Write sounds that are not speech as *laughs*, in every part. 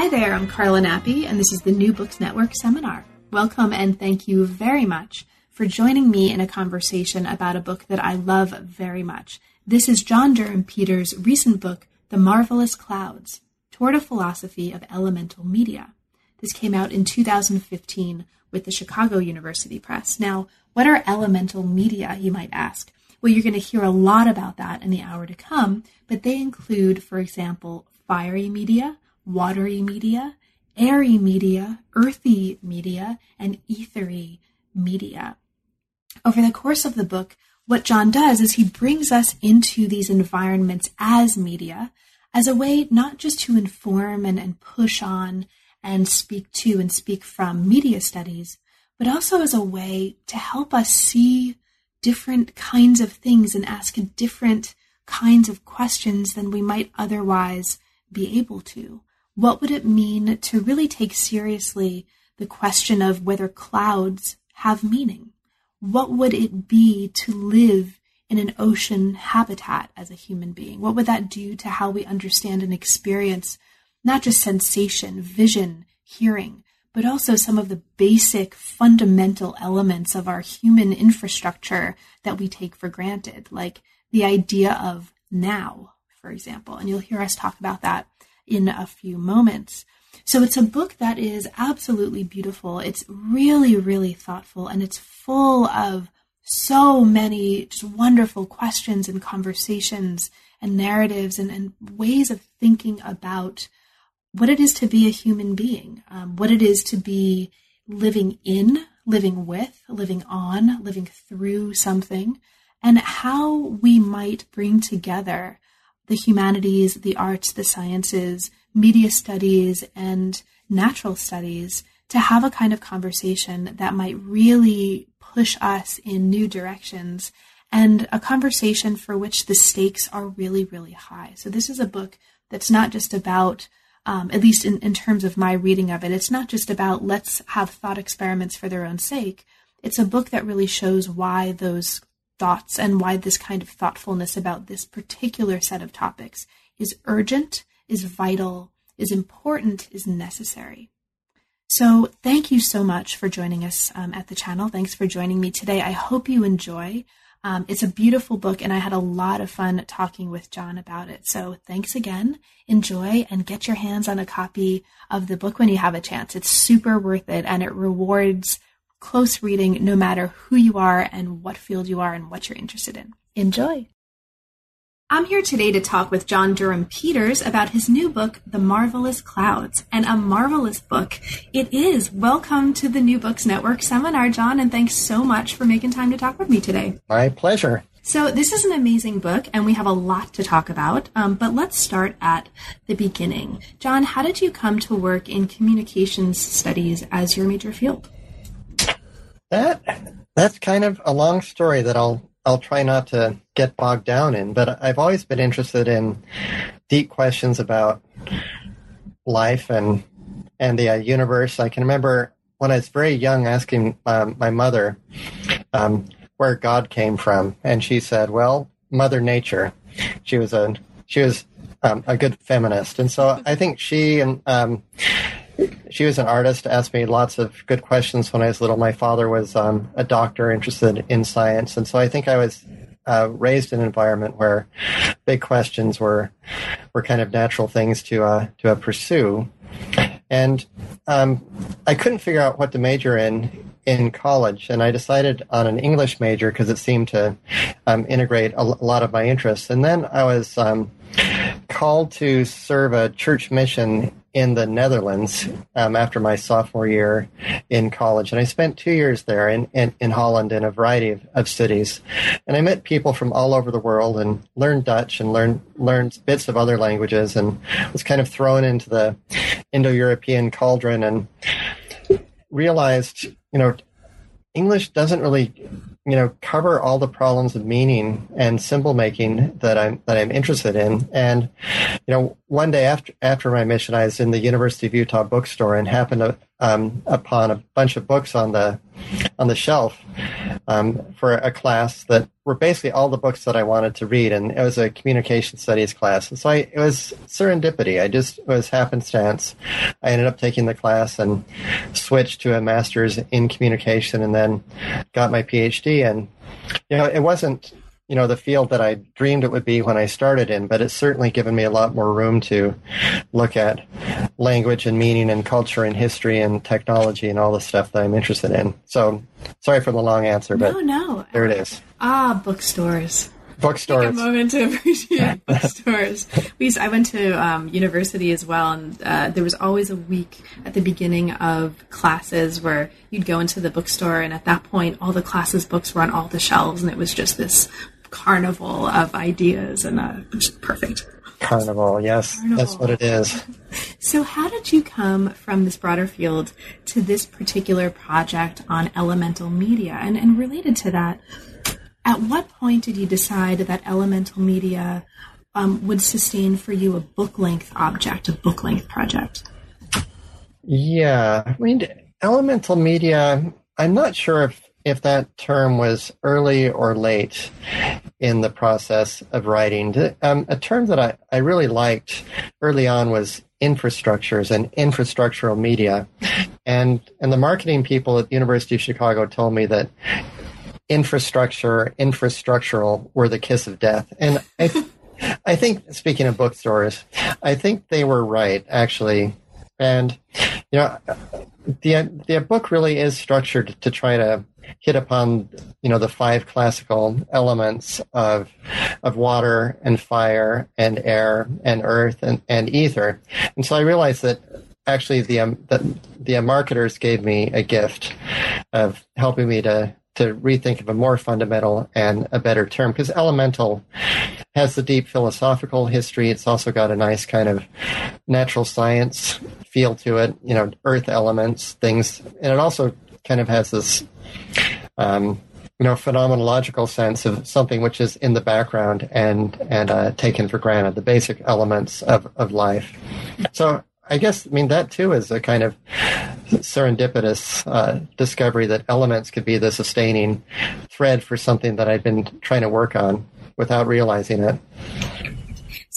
Hi there, I'm Carla Nappi, and this is the New Books Network seminar. Welcome and thank you very much for joining me in a conversation about a book that I love very much. This is John Durham Peters' recent book, The Marvelous Clouds Toward a Philosophy of Elemental Media. This came out in 2015 with the Chicago University Press. Now, what are elemental media, you might ask? Well, you're going to hear a lot about that in the hour to come, but they include, for example, fiery media, watery media, airy media, earthy media, and ethery media. Over the course of the book, what John does is he brings us into these environments as media as a way not just to inform and, and push on and speak to and speak from media studies, but also as a way to help us see different kinds of things and ask different kinds of questions than we might otherwise be able to. What would it mean to really take seriously the question of whether clouds have meaning? What would it be to live in an ocean habitat as a human being? What would that do to how we understand and experience not just sensation, vision, hearing, but also some of the basic fundamental elements of our human infrastructure that we take for granted, like the idea of now, for example. And you'll hear us talk about that in a few moments. So it's a book that is absolutely beautiful. It's really, really thoughtful and it's full of so many just wonderful questions and conversations and narratives and, and ways of thinking about what it is to be a human being, um, what it is to be living in, living with, living on, living through something, and how we might bring together the humanities, the arts, the sciences, media studies, and natural studies to have a kind of conversation that might really push us in new directions and a conversation for which the stakes are really, really high. So, this is a book that's not just about um, at least in, in terms of my reading of it, it's not just about let's have thought experiments for their own sake. It's a book that really shows why those thoughts and why this kind of thoughtfulness about this particular set of topics is urgent, is vital, is important, is necessary. So, thank you so much for joining us um, at the channel. Thanks for joining me today. I hope you enjoy. Um, it's a beautiful book, and I had a lot of fun talking with John about it. So thanks again. Enjoy and get your hands on a copy of the book when you have a chance. It's super worth it, and it rewards close reading no matter who you are and what field you are and what you're interested in. Enjoy. I'm here today to talk with John Durham Peters about his new book, The Marvelous Clouds, and a marvelous book it is. Welcome to the New Books Network seminar, John, and thanks so much for making time to talk with me today. My pleasure. So, this is an amazing book, and we have a lot to talk about, um, but let's start at the beginning. John, how did you come to work in communications studies as your major field? That that's kind of a long story that I'll I'll try not to get bogged down in, but I've always been interested in deep questions about life and and the uh, universe. I can remember when I was very young asking um, my mother um, where God came from, and she said, "Well, Mother Nature." She was a she was um, a good feminist, and so I think she and um, she was an artist, asked me lots of good questions when I was little. My father was um, a doctor interested in science. And so I think I was uh, raised in an environment where big questions were were kind of natural things to uh, to uh, pursue. And um, I couldn't figure out what to major in in college, and I decided on an English major because it seemed to um, integrate a, lot of my interests. And then I was um, called to serve a church mission in the Netherlands um, after my sophomore year in college. And I spent two years there in, in, in Holland in a variety of, of, cities. And I met people from all over the world and learned Dutch and learned, learned bits of other languages and was kind of thrown into the Indo-European cauldron and realized, you know, English doesn't really you know cover all the problems of meaning and symbol making that I'm that I'm interested in. And you know, one day after after my mission, I was in the University of Utah bookstore and happened to, um, upon a bunch of books on the on the shelf um, for a class that were basically all the books that I wanted to read, and it was a communication studies class. And so I, it was serendipity. I just it was happenstance. I ended up taking the class and switched to a master's in communication, and then got my PhD. And you know, it wasn't you know the field that I dreamed it would be when I started in, but it's certainly given me a lot more room to look at language and meaning and culture and history and technology and all the stuff that I'm interested in. So sorry for the long answer, but no, no, there it is. Ah, bookstores bookstores. Take a moment to *laughs* appreciate *laughs* bookstores. We used, I went to um, university as well, and uh, there was always a week at the beginning of classes where you'd go into the bookstore, and at that point, all the classes' books were on all the shelves, and it was just this carnival of ideas, and uh, perfect. Carnival, yes, carnival. that's what it is. So, how did you come from this broader field to this particular project on elemental media? And, and related to that, at what point did you decide that elemental media um, would sustain for you a book length object, a book length project? Yeah, I mean, elemental media, I'm not sure if, if that term was early or late in the process of writing. Um, a term that I, I really liked early on was infrastructures and infrastructural media. And, and the marketing people at the University of Chicago told me that infrastructure, infrastructural were the kiss of death. And I, I think, speaking of bookstores, I think they were right, actually. And, you know, the, the book really is structured to try to hit upon, you know, the five classical elements of, of water and fire and air and earth and, and ether. And so I realized that actually the, um, the, the marketers gave me a gift of helping me to to rethink of a more fundamental and a better term because elemental has the deep philosophical history. It's also got a nice kind of natural science feel to it, you know, earth elements, things, and it also kind of has this, um, you know, phenomenological sense of something which is in the background and and uh, taken for granted, the basic elements of, of life. So I guess, I mean, that too is a kind of serendipitous uh, discovery that elements could be the sustaining thread for something that I'd been trying to work on without realizing it.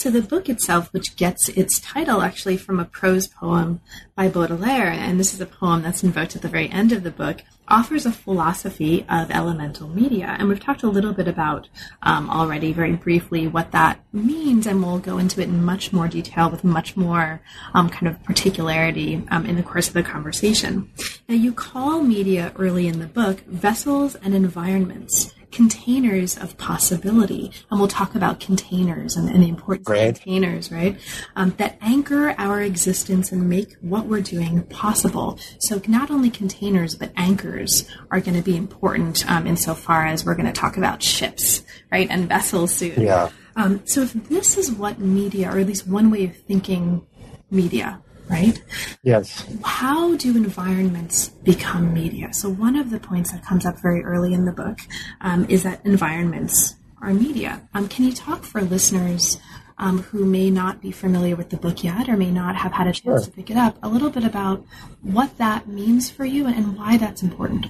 So the book itself, which gets its title actually from a prose poem by Baudelaire, and this is a poem that's invoked at the very end of the book, offers a philosophy of elemental media. And we've talked a little bit about um, already, very briefly, what that means, and we'll go into it in much more detail with much more um, kind of particularity um, in the course of the conversation. Now, you call media early in the book vessels and environments containers of possibility. And we'll talk about containers and, and the importance right. of containers, right? Um, that anchor our existence and make what we're doing possible. So not only containers, but anchors are going to be important um, insofar as we're going to talk about ships, right? And vessels soon. Yeah. Um, so if this is what media, or at least one way of thinking media, right? Yes. How do environments become media? So, one of the points that comes up very early in the book um, is that environments are media. Um, can you talk for listeners um, who may not be familiar with the book yet or may not have had a chance sure. to pick it up a little bit about what that means for you and why that's important?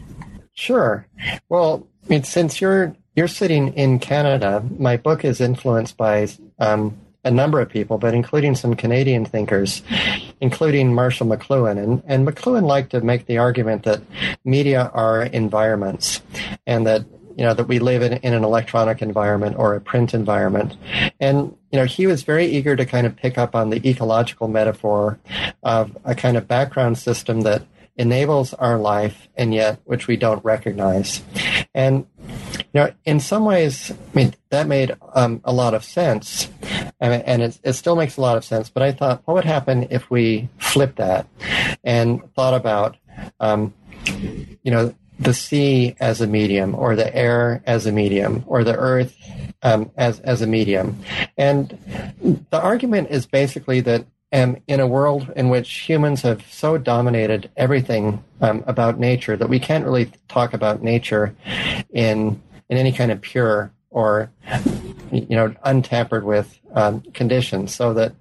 Sure. Well, I mean, since you're you're sitting in Canada, my book is influenced by um, a number of people, but including some Canadian thinkers, including Marshall McLuhan. And, and McLuhan liked to make the argument that media are environments and that you know that we live in, in an electronic environment or a print environment and you know he was very eager to kind of pick up on the ecological metaphor of a kind of background system that enables our life and yet which we don't recognize and you know, in some ways, I mean, that made um, a lot of sense, and, and it, it, still makes a lot of sense. But I thought, what would happen if we flipped that and thought about, um, you know, the sea as a medium, or the air as a medium, or the earth um, as as a medium, and the argument is basically that in a world in which humans have so dominated everything um, about nature that we can't really talk about nature in in any kind of pure or you know untampered with um, conditions so that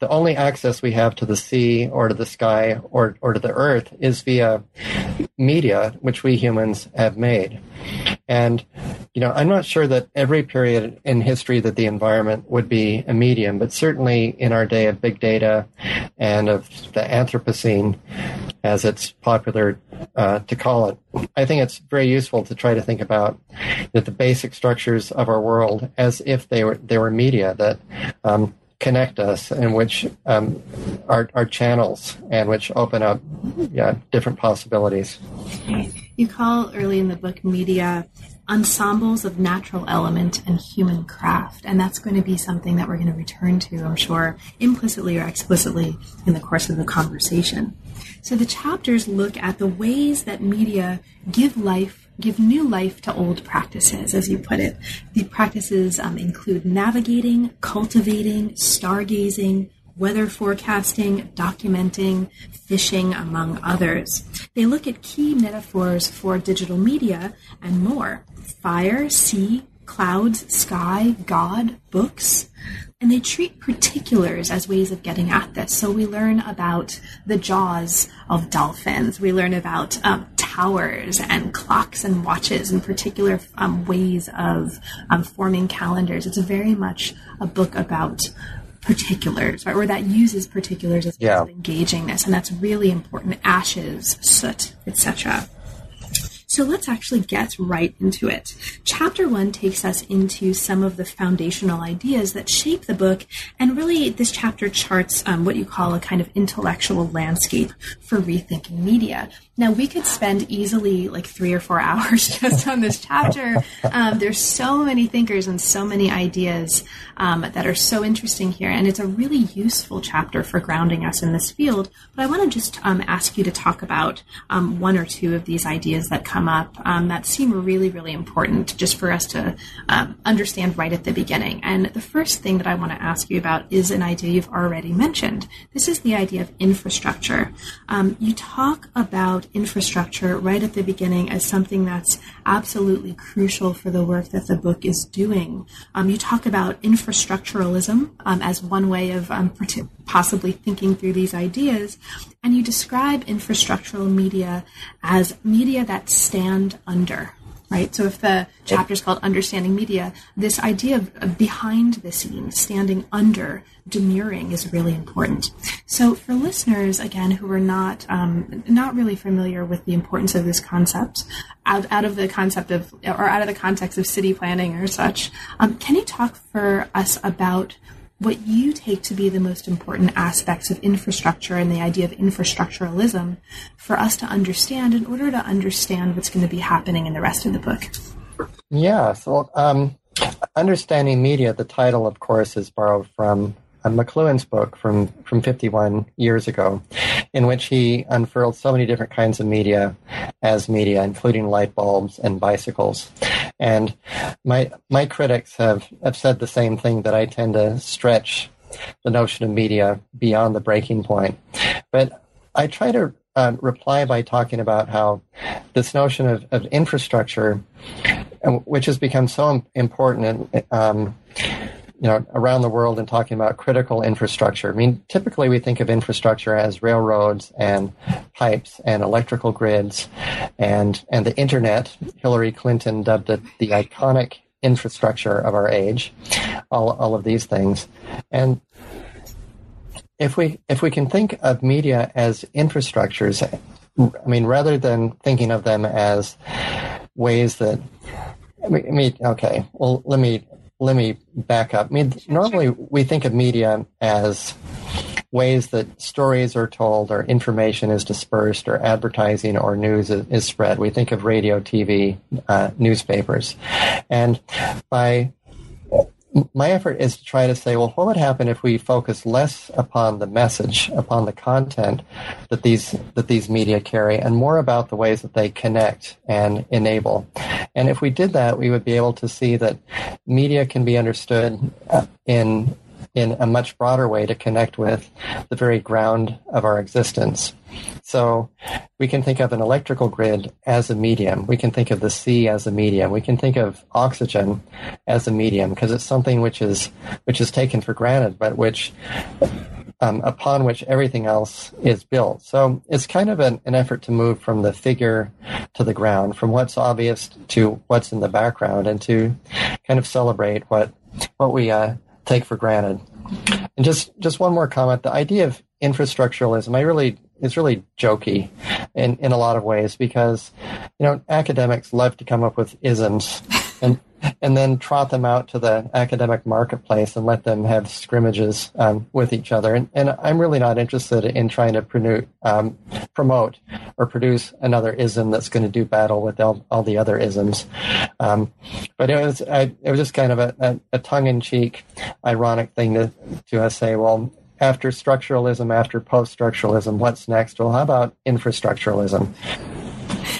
the only access we have to the sea or to the sky or, or to the earth is via media which we humans have made. And, you know, I'm not sure that every period in history that the environment would be a medium, but certainly in our day of big data and of the Anthropocene, as it's popular uh, to call it, I think it's very useful to try to think about that the basic structures of our world as if they were they were media that um, connect us and which um, are, are channels and which open up yeah, different possibilities. You call early in the book media ensembles of natural element and human craft. And that's going to be something that we're going to return to, I'm sure, implicitly or explicitly in the course of the conversation. So the chapters look at the ways that media give life give new life to old practices, as you put it. The practices um, include navigating, cultivating, stargazing, weather forecasting, documenting, fishing, among others. They look at key metaphors for digital media and more fire, sea, clouds, sky, God, books. And they treat particulars as ways of getting at this. So we learn about the jaws of dolphins. We learn about um, towers and clocks and watches and particular um, ways of um, forming calendars. It's very much a book about particulars, right? Or that uses particulars as yeah. engaging this, and that's really important. Ashes, soot, etc. So let's actually get right into it. Chapter one takes us into some of the foundational ideas that shape the book, and really this chapter charts um, what you call a kind of intellectual landscape for rethinking media. Now we could spend easily like three or four *laughs* hours just on this chapter. Um, there's so many thinkers and so many ideas um, that are so interesting here, and it's a really useful chapter for grounding us in this field. But I want to just um, ask you to talk about um, one or two of these ideas that come up um, that seem really, really important just for us to um, understand right at the beginning. And the first thing that I want to ask you about is an idea you've already mentioned. This is the idea of infrastructure. you talk about infrastructure right at the beginning as something that's absolutely crucial for the work that the book is doing. Um, you talk about infrastructuralism um, as one way of um, possibly thinking through these ideas, and you describe infrastructural media as media that stand under right? So if the chapter is called Understanding Media, this idea of behind the scenes, standing under, demurring is really important. So for listeners, again, who are not um, not really familiar with the importance of this concept, out, out of the concept of, or out of the context of city planning or such, um, can you talk for us about what you take to be the most important aspects of infrastructure and the idea of infrastructuralism for us to understand in order to understand what's going to be happening in the rest of the book. Yeah, so um, understanding media, the title, of course, is borrowed from McLuhan's book from, from 51 years ago, in which he unfurled so many different kinds of media as media, including light bulbs and bicycles. And my my critics have, have said the same thing that I tend to stretch the notion of media beyond the breaking point. But I try to uh, reply by talking about how this notion of, of infrastructure, which has become so important, um, you know, around the world and talking about critical infrastructure. I mean, typically we think of infrastructure as railroads and pipes and electrical grids and, and the internet. Hillary Clinton dubbed it the iconic infrastructure of our age, all, all of these things. And if we, if we can think of media as infrastructures, I mean, rather than thinking of them as ways that I mean, okay. Well, let me let me back up. I mean, normally we think of media as ways that stories are told or information is dispersed or advertising or news is, is spread. We think of radio, TV, uh, newspapers. And by my effort is to try to say, well, what would happen if we focus less upon the message, upon the content that these that these media carry, and more about the ways that they connect and enable. And if we did that, we would be able to see that media can be understood uh, in in a much broader way to connect with the very ground of our existence. So we can think of an electrical grid as a medium. We can think of the sea as a medium. We can think of oxygen as a medium because it's something which is which is taken for granted, but which um, upon which everything else is built. So it's kind of an, an, effort to move from the figure to the ground, from what's obvious to what's in the background, and to kind of celebrate what what we uh, take for granted. And just just one more comment: the idea of infrastructuralism, I really is really jokey in in a lot of ways because you know academics love to come up with isms and and then trot them out to the academic marketplace and let them have scrimmages um, with each other. And, and, I'm really not interested in trying to promote, um, promote or produce another ism that's going to do battle with all, all the other isms. Um, but it was I, it was just kind of a, a, a tongue-in-cheek, ironic thing to to uh, say. Well, after structuralism, after post-structuralism, what's next? Well, how about infrastructuralism?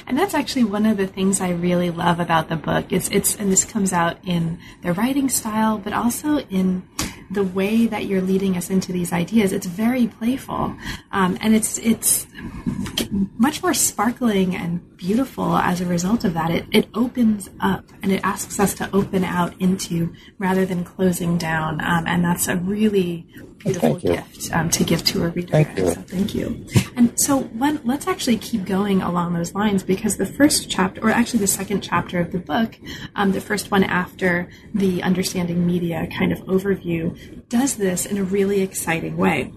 And that's actually one of the things I really love about the book. It's it's and this comes out in the writing style, but also in the way that you're leading us into these ideas. It's very playful, um, and it's it's much more sparkling and beautiful as a result of that. It it opens up and it asks us to open out into rather than closing down, um, and that's a really beautiful gift um, to give to a reader. Thank you. So thank you. And so when, let's actually keep going along those lines because the first chapter, or actually the second chapter of the book, um, the first one after the understanding media kind of overview, does this in a really exciting way.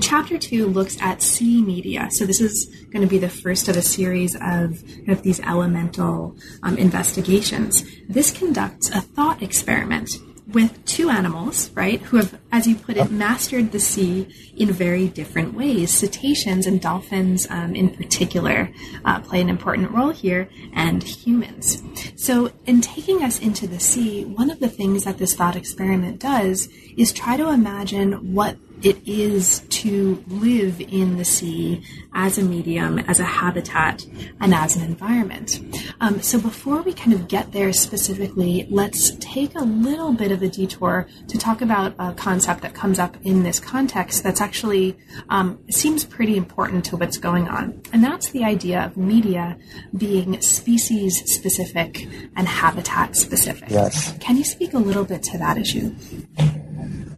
Chapter two looks at sea media. So this is going to be the first of a series of, of these elemental um, investigations. This conducts a thought experiment with two animals, right, who have, as you put it, mastered the sea in very different ways. Cetaceans and dolphins, um, in particular, uh, play an important role here, and humans. So, in taking us into the sea, one of the things that this thought experiment does is try to imagine what it is to live in the sea as a medium, as a habitat, and as an environment. Um, so before we kind of get there specifically, let's take a little bit of a detour to talk about a concept that comes up in this context that's actually um, seems pretty important to what's going on, and that's the idea of media being species specific and habitat specific. Yes. Can you speak a little bit to that issue?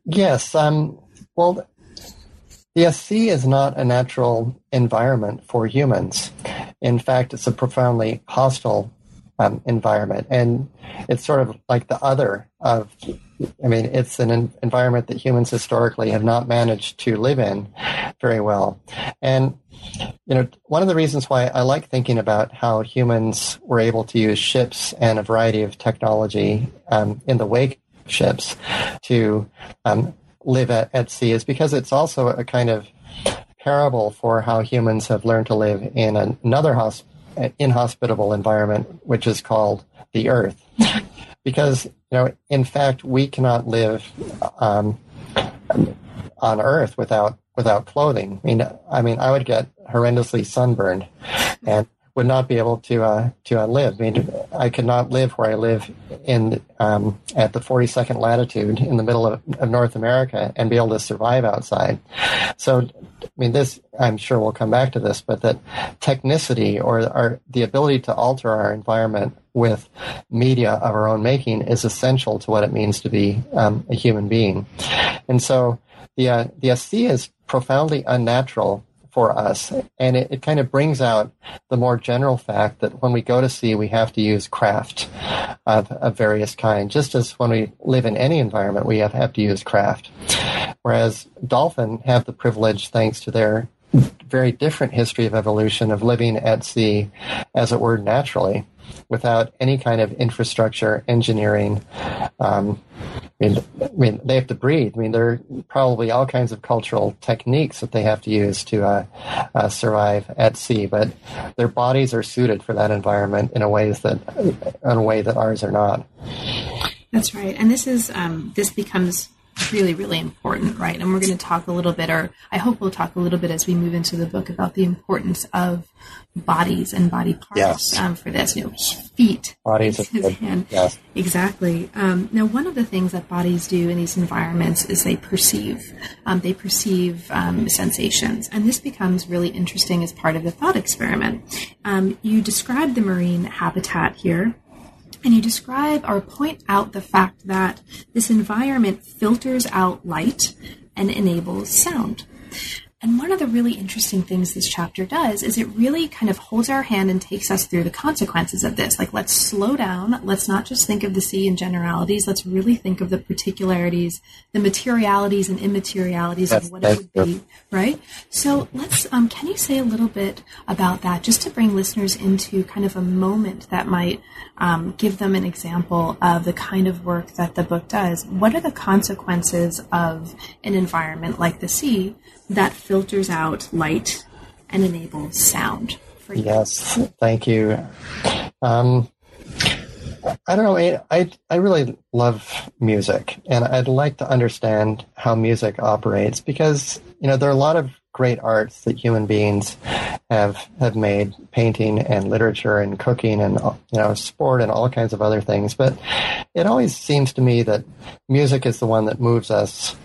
Yes. Um, well, the sea is not a natural environment for humans. In fact, it's a profoundly hostile um, environment, and it's sort of like the other of. I mean, it's an environment that humans historically have not managed to live in very well, and you know, one of the reasons why I like thinking about how humans were able to use ships and a variety of technology um, in the wake ships to um, live at, at sea is because it's also a kind of parable for how humans have learned to live in another hosp- inhospitable environment, which is called the earth. *laughs* because, you know, in fact, we cannot live um, on earth without without clothing. I mean, I mean, I would get horrendously sunburned, and would not be able to uh, to uh, live. I mean, I could not live where I live in um, at the 42nd latitude in the middle of, of, North America and be able to survive outside. So, I mean, this I'm sure we'll come back to this, but that technicity or our, the ability to alter our environment with media of our own making is essential to what it means to be um, a human being. And so, the uh, the sea is profoundly unnatural for us. And it, it, kind of brings out the more general fact that when we go to sea, we have to use craft of, of various kinds, just as when we live in any environment, we have, have to use craft. Whereas dolphin have the privilege, thanks to their very different history of evolution, of living at sea, as it were, naturally, without any kind of infrastructure, engineering, um, I mean, I mean, they have to breathe. I mean, there are probably all kinds of cultural techniques that they have to use to uh, uh, survive at sea, but their bodies are suited for that environment in a ways that, in a way that ours are not. That's right, and this is um, this becomes really, really important, right? And we're going to talk a little bit, or I hope we'll talk a little bit as we move into the book about the importance of bodies and body parts yes. um, for this. You know, feet, bodies, hand. *laughs* Yes. Exactly. Um, now, one of the things that bodies do in these environments is they perceive. Um, they perceive um, sensations, and this becomes really interesting as part of the thought experiment. Um, you describe the marine habitat here and you describe or point out the fact that this environment filters out light and enables sound. And one of the really interesting things this chapter does is it really kind of holds our hand and takes us through the consequences of this. Like, let's slow down. Let's not just think of the sea in generalities. Let's really think of the particularities, the materialities and immaterialities That's- of what it would that's be, right? So let's, um, can you say a little bit about that just to bring listeners into kind of a moment that might um, give them an example of the kind of work that the book does? What are the consequences of an environment like the sea that filters out light and enables sound for you? Yes, thank you. Um, I don't know. I, I I really love music, and I'd like to understand how music operates because you know there are a lot of great arts that human beings have have made, painting and literature and cooking and you know sport and all kinds of other things. But it always seems to me that music is the one that moves us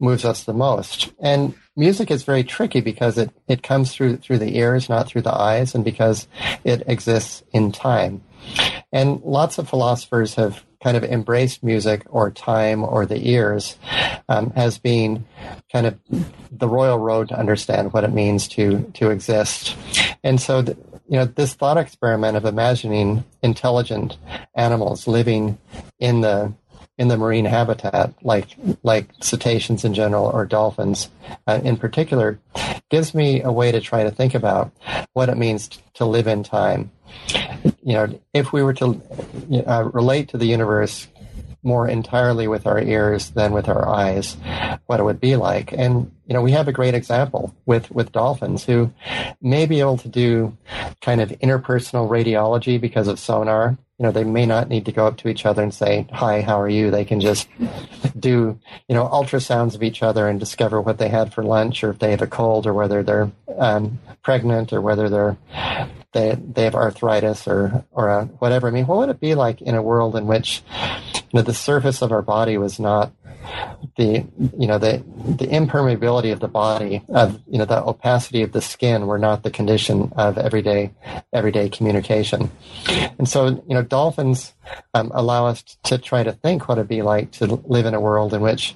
moves us the most. And music is very tricky because it, it comes through through the ears, not through the eyes, and because it exists in time. And lots of philosophers have kind of embraced music or time or the ears um, as being kind of the royal road to understand what it means to to exist. And so, th- you know, this thought experiment of imagining intelligent animals living in the in the marine habitat, like like cetaceans in general or dolphins uh, in particular, gives me a way to try to think about what it means to live in time. You know, if we were to uh, relate to the universe more entirely with our ears than with our eyes, what it would be like. And you know, we have a great example with with dolphins who may be able to do kind of interpersonal radiology because of sonar. You know, they may not need to go up to each other and say, "Hi, how are you?" They can just do you know ultrasounds of each other and discover what they had for lunch, or if they have a cold, or whether they're um, pregnant, or whether they're they they have arthritis or or uh, whatever. I mean, what would it be like in a world in which you know, the surface of our body was not the you know the the impermeability of the body of you know the opacity of the skin were not the condition of everyday everyday communication. And so you know dolphins um, allow us to try to think what it'd be like to live in a world in which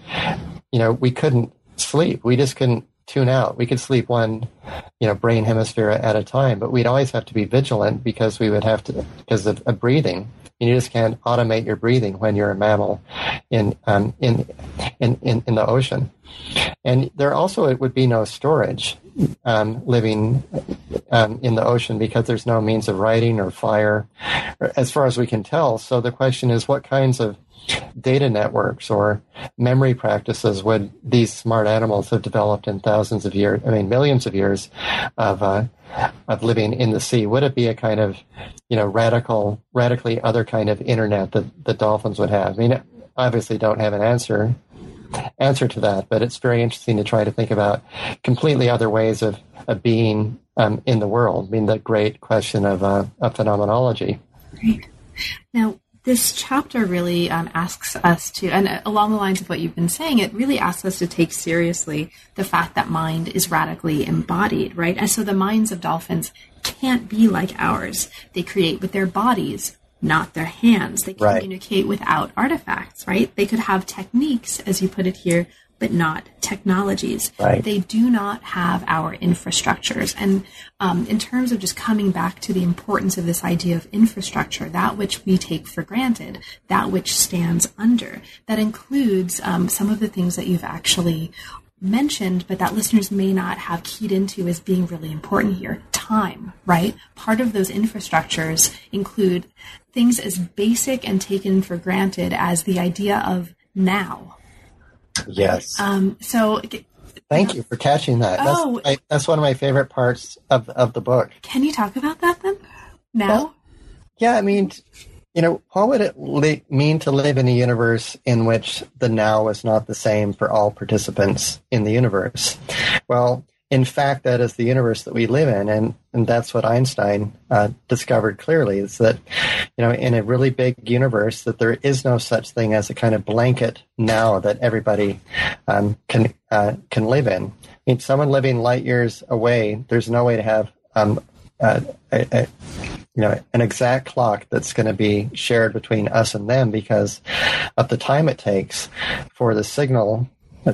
you know we couldn't sleep. We just couldn't tune out we could sleep one you know brain hemisphere at a time but we'd always have to be vigilant because we would have to because of, of breathing you just can't automate your breathing when you're a mammal in um, in, in in in the ocean. And there also it would be no storage um, living um, in the ocean because there's no means of writing or fire, as far as we can tell. So the question is, what kinds of data networks or memory practices would these smart animals have developed in thousands of years, I mean, millions of years of, uh, of living in the sea? Would it be a kind of, you know, radical, radically other kind of internet that the dolphins would have? I mean, obviously don't have an answer answer to that, but it's very interesting to try to think about completely other ways of, of being um, in the world. I mean, the great question of, uh, of phenomenology. Great. Now, this chapter really um, asks us to, and along the lines of what you've been saying, it really asks us to take seriously the fact that mind is radically embodied, right? And so the minds of dolphins can't be like ours. They create with their bodies, not their hands. They Right. communicate without artifacts, right? They could have techniques, as you put it here, but not technologies. Right. They do not have our infrastructures. And um, in terms of just coming back to the importance of this idea of infrastructure, that which we take for granted, that which stands under, that includes um, some of the things that you've actually mentioned, but that listeners may not have keyed into as being really important here. Time, right? Part of those infrastructures include things as basic and taken for granted as the idea of now. Yes. Um, so, Thank you for catching that. That's, Oh. I, that's one of my favorite parts of, of the book. can you talk about that then? Now? Well, Yeah, I mean, you know, what would it li- mean to live in a universe in which the now is not the same for all participants in the universe? Well, in fact, that is the universe that we live in, and, and that's what Einstein uh, discovered clearly is that, you know, in a really big universe, that there is no such thing as a kind of blanket now that everybody um, can uh, can live in. I mean, someone living light years away, there's no way to have um, uh, a, a, you know an exact clock that's going to be shared between us and them because of the time it takes for the signal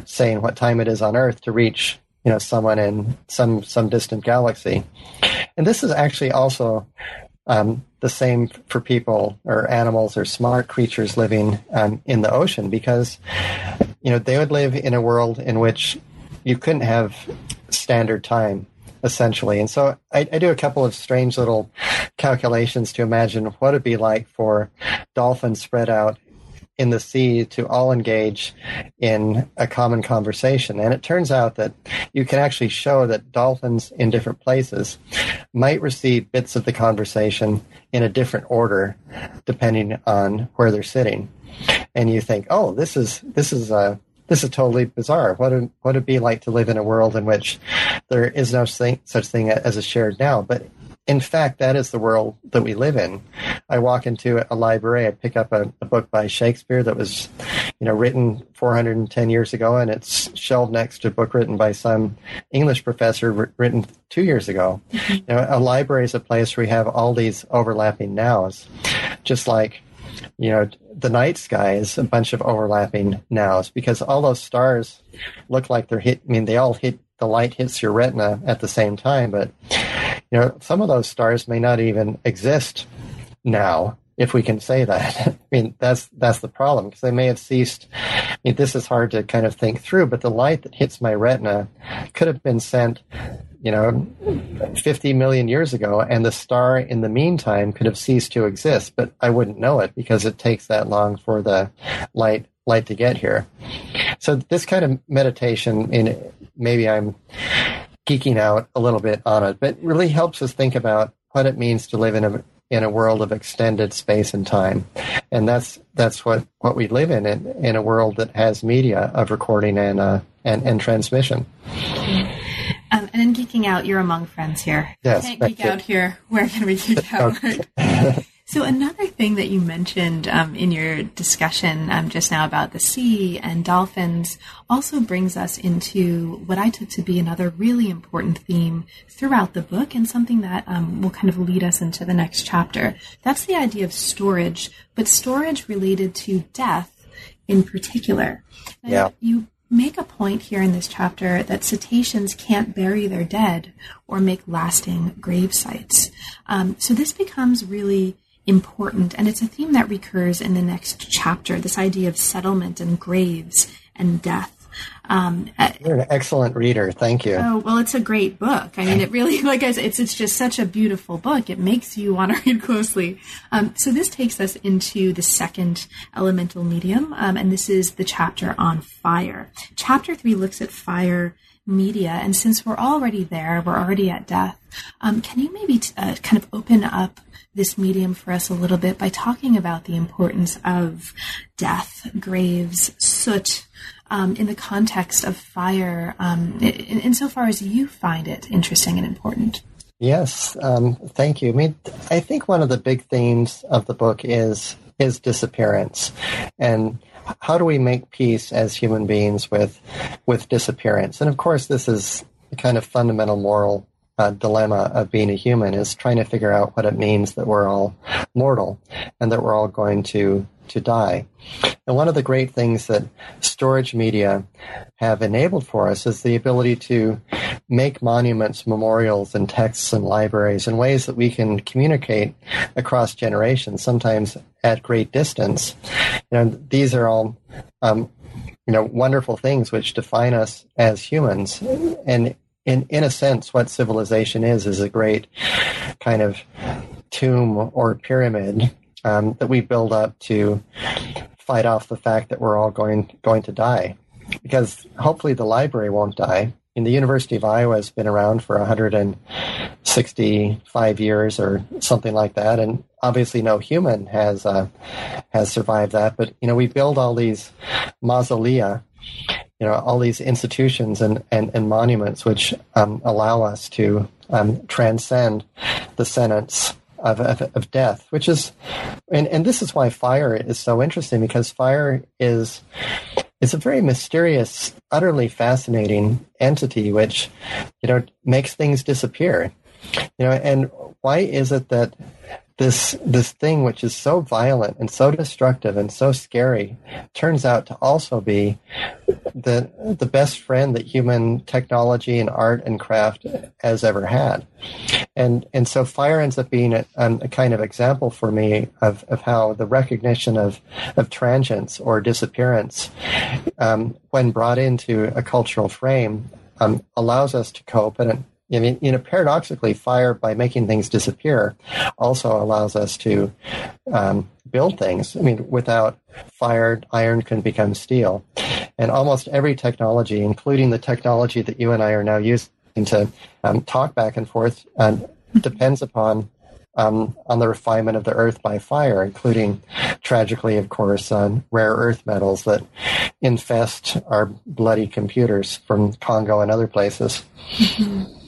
saying what time it is on Earth to reach you know someone in some some distant galaxy. And this is actually also um, the same for people or animals or smart creatures living um, in the ocean because you know they would live in a world in which you couldn't have standard time essentially. And so I, I, do a couple of strange little calculations to imagine what it'd be like for dolphins spread out in the sea to all engage in a common conversation. And it turns out that you can actually show that dolphins in different places might receive bits of the conversation in a different order depending on where they're sitting. And you think, oh, this is this is a this is totally bizarre. What would, what would it be like to live in a world in which there is no such thing as a shared now? But in fact, that is the world that we live in. I walk into a library, I pick up a, a, book by Shakespeare that was, you know, written 410 years ago, and it's shelved next to a book written by some English professor written two years ago. Mm-hmm. You know, a library is a place where we have all these overlapping nows, just like you know, the night sky is a bunch of overlapping nows because all those stars look like they're hit. I mean, they all hit the light hits your retina at the same time, but you know, some of those stars may not even exist now, if we can say that. *laughs* I mean, that's that's the problem because they may have ceased. I mean, this is hard to kind of think through, but the light that hits my retina could have been sent you know, 50 million years ago, and the star in the meantime could have ceased to exist, but I wouldn't know it because it takes that long for the light light to get here. So this kind of meditation, in maybe I'm geeking out a little bit on it, but really helps us think about what it means to live in a in a world of extended space and time, and that's that's what, what we live in, in in a world that has media of recording and uh, and and transmission. Um, and in geeking out, you're among friends here. Yes, can't geek out here. Where can we geek *laughs* out? *laughs* so another thing that you mentioned um, in your discussion um, just now about the sea and dolphins also brings us into what I took to be another really important theme throughout the book, and something that um, will kind of lead us into the next chapter. That's the idea of storage, but storage related to death in particular. yeah. You make a point here in this chapter that cetaceans can't bury their dead or make lasting grave sites. Um, so this becomes really important, and it's a theme that recurs in the next chapter this idea of settlement and graves and death. Um, uh, You're an excellent reader. Thank you. Oh well, it's a great book. I mean, it really, *laughs* like I said, it's it's just such a beautiful book. It makes you want to *laughs* read closely. Um, so this takes us into the second elemental medium, um, and this is the chapter on fire. Chapter three looks at fire media, and since we're already there, we're already at death. Um, can you maybe t- uh, kind of open up this medium for us a little bit by talking about the importance of death, graves, soot, um, in the context of fire, um, in, insofar as you find it interesting and important. Yes, um, thank you. I mean, I think one of the big themes of the book is is disappearance, and how do we make peace as human beings with with disappearance? And of course, this is a kind of fundamental moral uh, dilemma of being a human is trying to figure out what it means that we're all mortal and that we're all going to to die. And one of the great things that storage media have enabled for us is the ability to make monuments, memorials, and texts and libraries in ways that we can communicate across generations, sometimes at great distance. You know, these are all um, you know wonderful things which define us as humans and in in a sense what civilization is is a great kind of tomb or pyramid um, that we build up to fight off the fact that we're all going going to die, because hopefully the library won't die. And the University of Iowa has been around for 165 years or something like that, and obviously no human has uh, has survived that. But you know, we build all these mausolea, you know, all these institutions and and, and monuments which um, allow us to um, transcend the sentence of, of, of death, which is, and, and this is why fire is so interesting because fire is is a very mysterious, utterly fascinating entity, which you know makes things disappear. You know, and why is it that this this thing which is so violent and so destructive and so scary turns out to also be the the best friend that human technology and art and craft has ever had. And and so fire ends up being a, a kind of example for me of, of how the recognition of of transience or disappearance um, when brought into a cultural frame um, allows us to cope and I mean, you know, paradoxically, fire by making things disappear also allows us to um, build things. I mean, without fire, iron can become steel, and almost every technology, including the technology that you and I are now using to um, talk back and forth, um, depends upon um, on the refinement of the earth by fire, including, tragically, of course, on rare earth metals that infest our bloody computers from Congo and other places. Mm-hmm.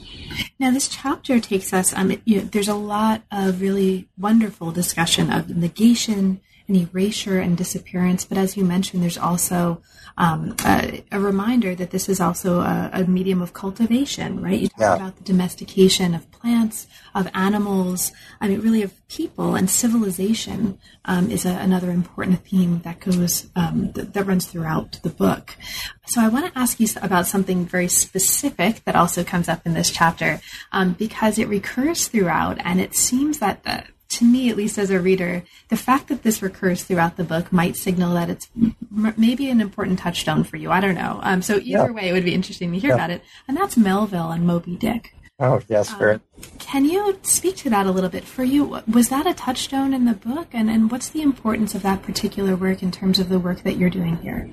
Now, this chapter takes us, um, you know, there's a lot of really wonderful discussion of negation and erasure and disappearance. But as you mentioned, there's also um, a, a, reminder that this is also a, a medium of cultivation, right? You talk yeah. about the domestication of plants, of animals, I mean, really of people and civilization um, is a, another important theme that goes um, th- that runs throughout the book. So I want to ask you about something very specific that also comes up in this chapter um, because it recurs throughout, and it seems that the, to me, at least as a reader, the fact that this recurs throughout the book might signal that it's m- maybe an important touchstone for you. I don't know. Um, so either yeah. way, it would be interesting to hear yeah. about it. And that's Melville and Moby Dick. Oh yes, very. Um, can you speak to that a little bit? For you, was that a touchstone in the book, and and what's the importance of that particular work in terms of the work that you're doing here?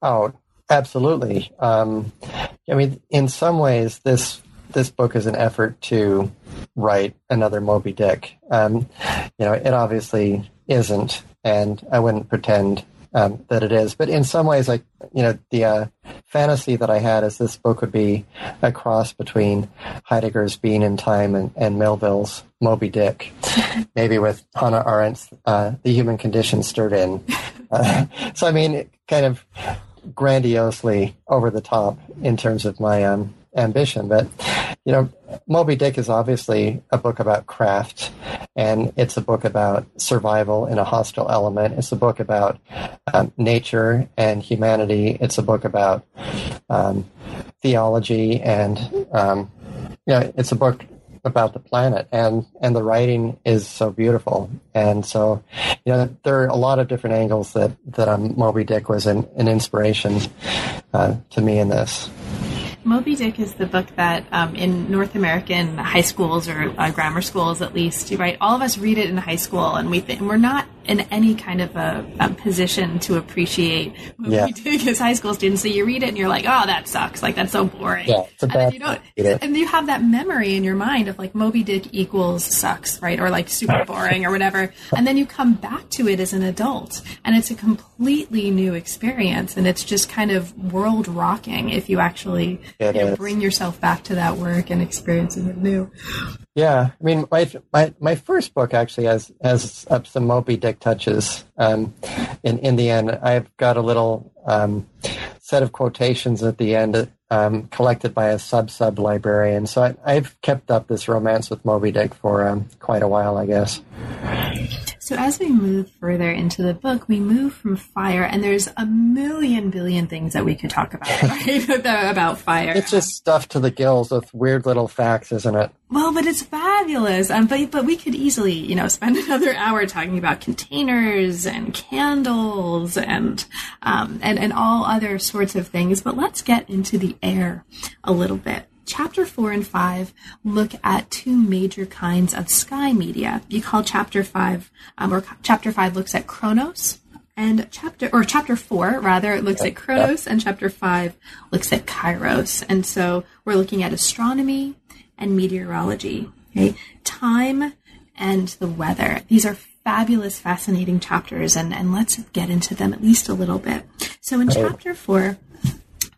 Oh, absolutely. Um, I mean, in some ways, this this book is an effort to write another Moby Dick. Um, you know, it obviously isn't, and I wouldn't pretend um, that it is. But in some ways, like you know, the uh, fantasy that I had is this book would be a cross between Heidegger's Being in Time and, and Melville's Moby Dick, *laughs* maybe with Hannah Arendt's uh, The Human Condition stirred in. *laughs* Uh, so I mean, kind of grandiosely over the top in terms of my um, ambition. But, you know, Moby Dick is obviously a book about craft, and it's a book about survival in a hostile element. It's a book about um, nature and humanity. It's a book about um, theology, and, um, know, it's a book about the planet and and the writing is so beautiful and so you know there are a lot of different angles that that um, Moby Dick was an, an inspiration uh, to me in this. Moby Dick is the book that um, in North American high schools or uh, grammar schools, at least, right? All of us read it in high school, and we think we're not in any kind of a, a position to appreciate Moby yeah. Dick as high school students. So you read it and you're like, "Oh, that sucks! Like that's so boring." Yeah, it's a bad. And, you and you have that memory in your mind of like Moby Dick equals sucks, right? Or like super *laughs* boring or whatever. And then you come back to it as an adult, and it's a completely new experience, and it's just kind of world rocking if you actually you know, bring yourself back to that work and experience it new. Yeah, I mean, my my my first book actually has has some Moby Dick touches. Um, in in the end, I've got a little um, set of quotations at the end, um, collected by a sub sub librarian. So I, have kept up this romance with Moby Dick for um, quite a while, I guess. So as we move further into the book, we move from fire, and there's a million billion things that we could talk about, *laughs* right? *laughs* about fire. It's just stuff to the gills with weird little facts, isn't it? Well, but it's fabulous. Um, but but we could easily, you know, spend *laughs* another hour talking about containers and candles and um, and and all other sorts of things. But let's get into the air a little bit chapter four and five look at two major kinds of sky media. You call chapter five, um, or chapter five looks at chronos, and chapter or chapter four rather it looks at chronos, and chapter five looks at kairos. And so we're looking at astronomy and meteorology. Okay, time and the weather. These are fabulous, fascinating chapters, and, and let's get into them at least a little bit. So in chapter four,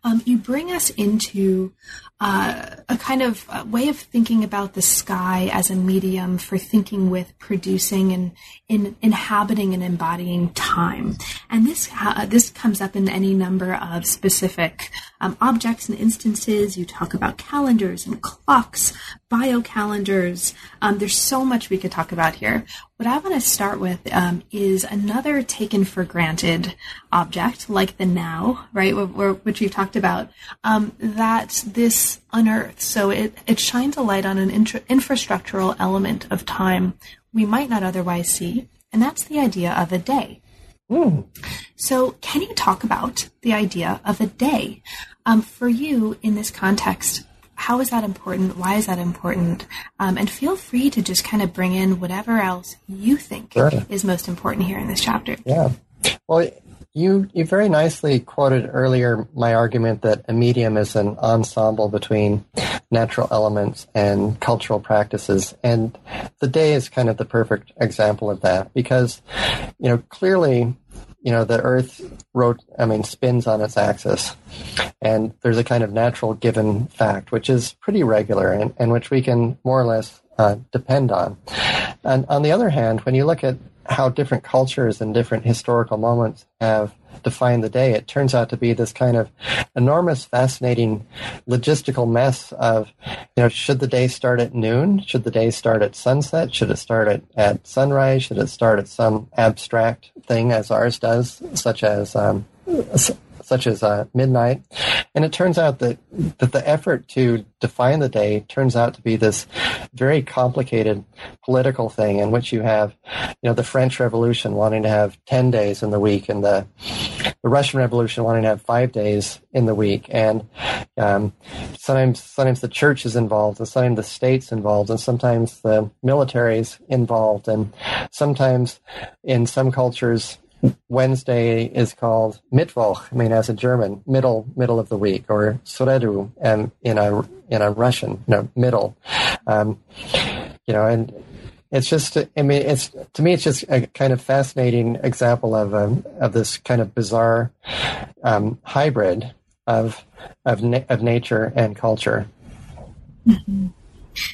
um, you bring us into uh, a kind of uh, way of thinking about the sky as a medium for thinking with producing and in inhabiting and embodying time. And this uh, this comes up in any number of specific um, objects and instances. You talk about calendars and clocks, biocalendars. Um, there's so much we could talk about here. What I want to start with um, is another taken for granted object, like the now, right, which we've talked about, um, that this unearths. So it, it shines a light on an intra- infrastructural element of time we might not otherwise see, and that's the idea of a day. Mm. So, can you talk about the idea of a day? Um, for you in this context, how is that important? Why is that important? Um, and feel free to just kind of bring in whatever else you think sure. is most important here in this chapter. Yeah. Well, you you very nicely quoted earlier my argument that a medium is an ensemble between natural elements and cultural practices, and the day is kind of the perfect example of that because, you know, clearly, you know, the Earth I mean spins on its axis, and there's a kind of natural given fact which is pretty regular and, and which we can more or less uh, depend on. And on the other hand, when you look at how different cultures and different historical moments have defined the day, it turns out to be this kind of enormous, fascinating logistical mess of, you know, should the day start at noon? Should the day start at sunset? Should it start at, at sunrise? Should it start at some abstract thing as ours does, such as um, such as uh, midnight. And it turns out that, that the effort to define the day turns out to be this very complicated political thing in which you have, you know, the French Revolution wanting to have 10 days in the week and the, the Russian Revolution wanting to have five days in the week. And um, sometimes, sometimes the church is involved and sometimes the state's involved and sometimes the military's involved. And sometimes in some cultures, Wednesday is called Mittwoch, I mean, as a German, middle, middle of the week, or Sredu um, in a, in a Russian, you know, middle. Um, you know, and it's just, I mean, it's, to me, it's just a kind of fascinating example of, um, of this kind of bizarre, um, hybrid of, of, na- of nature and culture. Mm-hmm.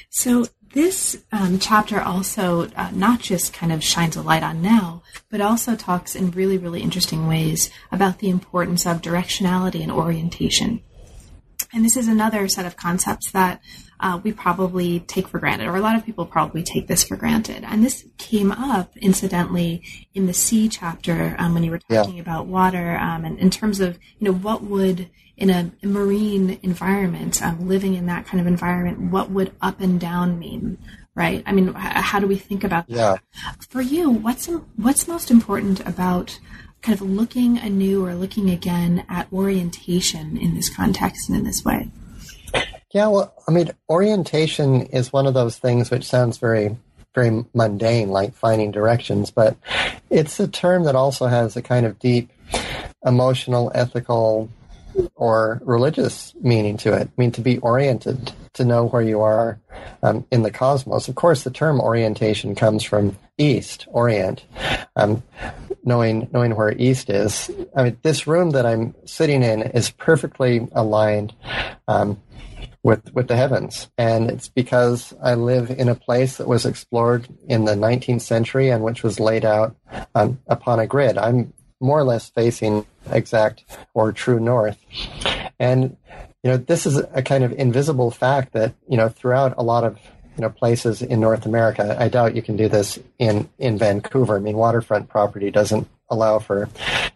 So this um, chapter also uh, not just kind of shines a light on now, but also talks in really, really interesting ways about the importance of directionality and orientation. And this is another set of concepts that uh, we probably take for granted, or a lot of people probably take this for granted. And this came up, incidentally, in the sea chapter um, when you were talking yeah. about water, um, and in terms of you know what would in a, marine environment, um, living in that kind of environment, what would up and down mean? Right? I mean, how do we think about that? Yeah. For you, what's what's most important about kind of looking anew or looking again at orientation in this context and in this way? Yeah, well, I mean, orientation is one of those things which sounds very, very mundane, like finding directions, but it's a term that also has a kind of deep emotional, ethical, or religious meaning to it. I mean, to be oriented, to know where you are um, in the cosmos. Of course, the term orientation comes from east, orient. Um, knowing knowing where east is. I mean, this room that I'm sitting in is perfectly aligned um, with with the heavens, and it's because I live in a place that was explored in the 19th century and which was laid out um, upon a grid. I'm more or less facing exact or true north, and you know this is a kind of invisible fact that you know throughout a lot of you know places in North America. I doubt you can do this in in Vancouver. I mean, waterfront property doesn't allow for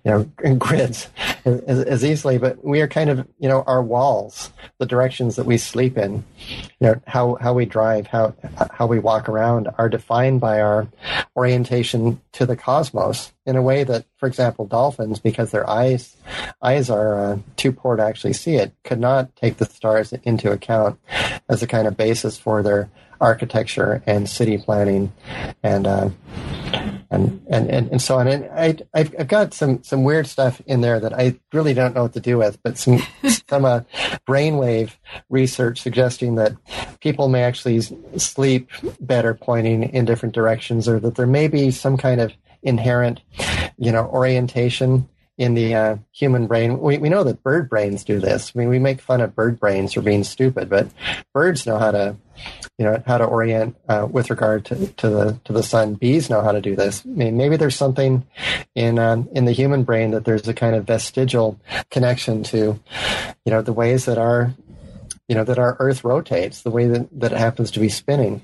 you know *laughs* grids as, as, easily but we are kind of you know our walls the directions that we sleep in you know how how we drive how how we walk around are defined by our orientation to the cosmos in a way that for example dolphins because their eyes eyes are uh, too poor to actually see it could not take the stars into account as a kind of basis for their architecture and city planning and uh, and, and, and, and so on. And I, I've, got some, some weird stuff in there that I really don't know what to do with, but some, *laughs* some uh, brainwave research suggesting that people may actually sleep better pointing in different directions or that there may be some kind of inherent, you know, orientation in the uh, human brain. We, we know that bird brains do this. I mean, we make fun of bird brains for being stupid, but birds know how to, you know, how to orient uh, with regard to, to the to the sun. Bees know how to do this. I mean, maybe there's something in um, in the human brain that there's a kind of vestigial connection to, you know, the ways that our you know that our Earth rotates, the way that, that it happens to be spinning.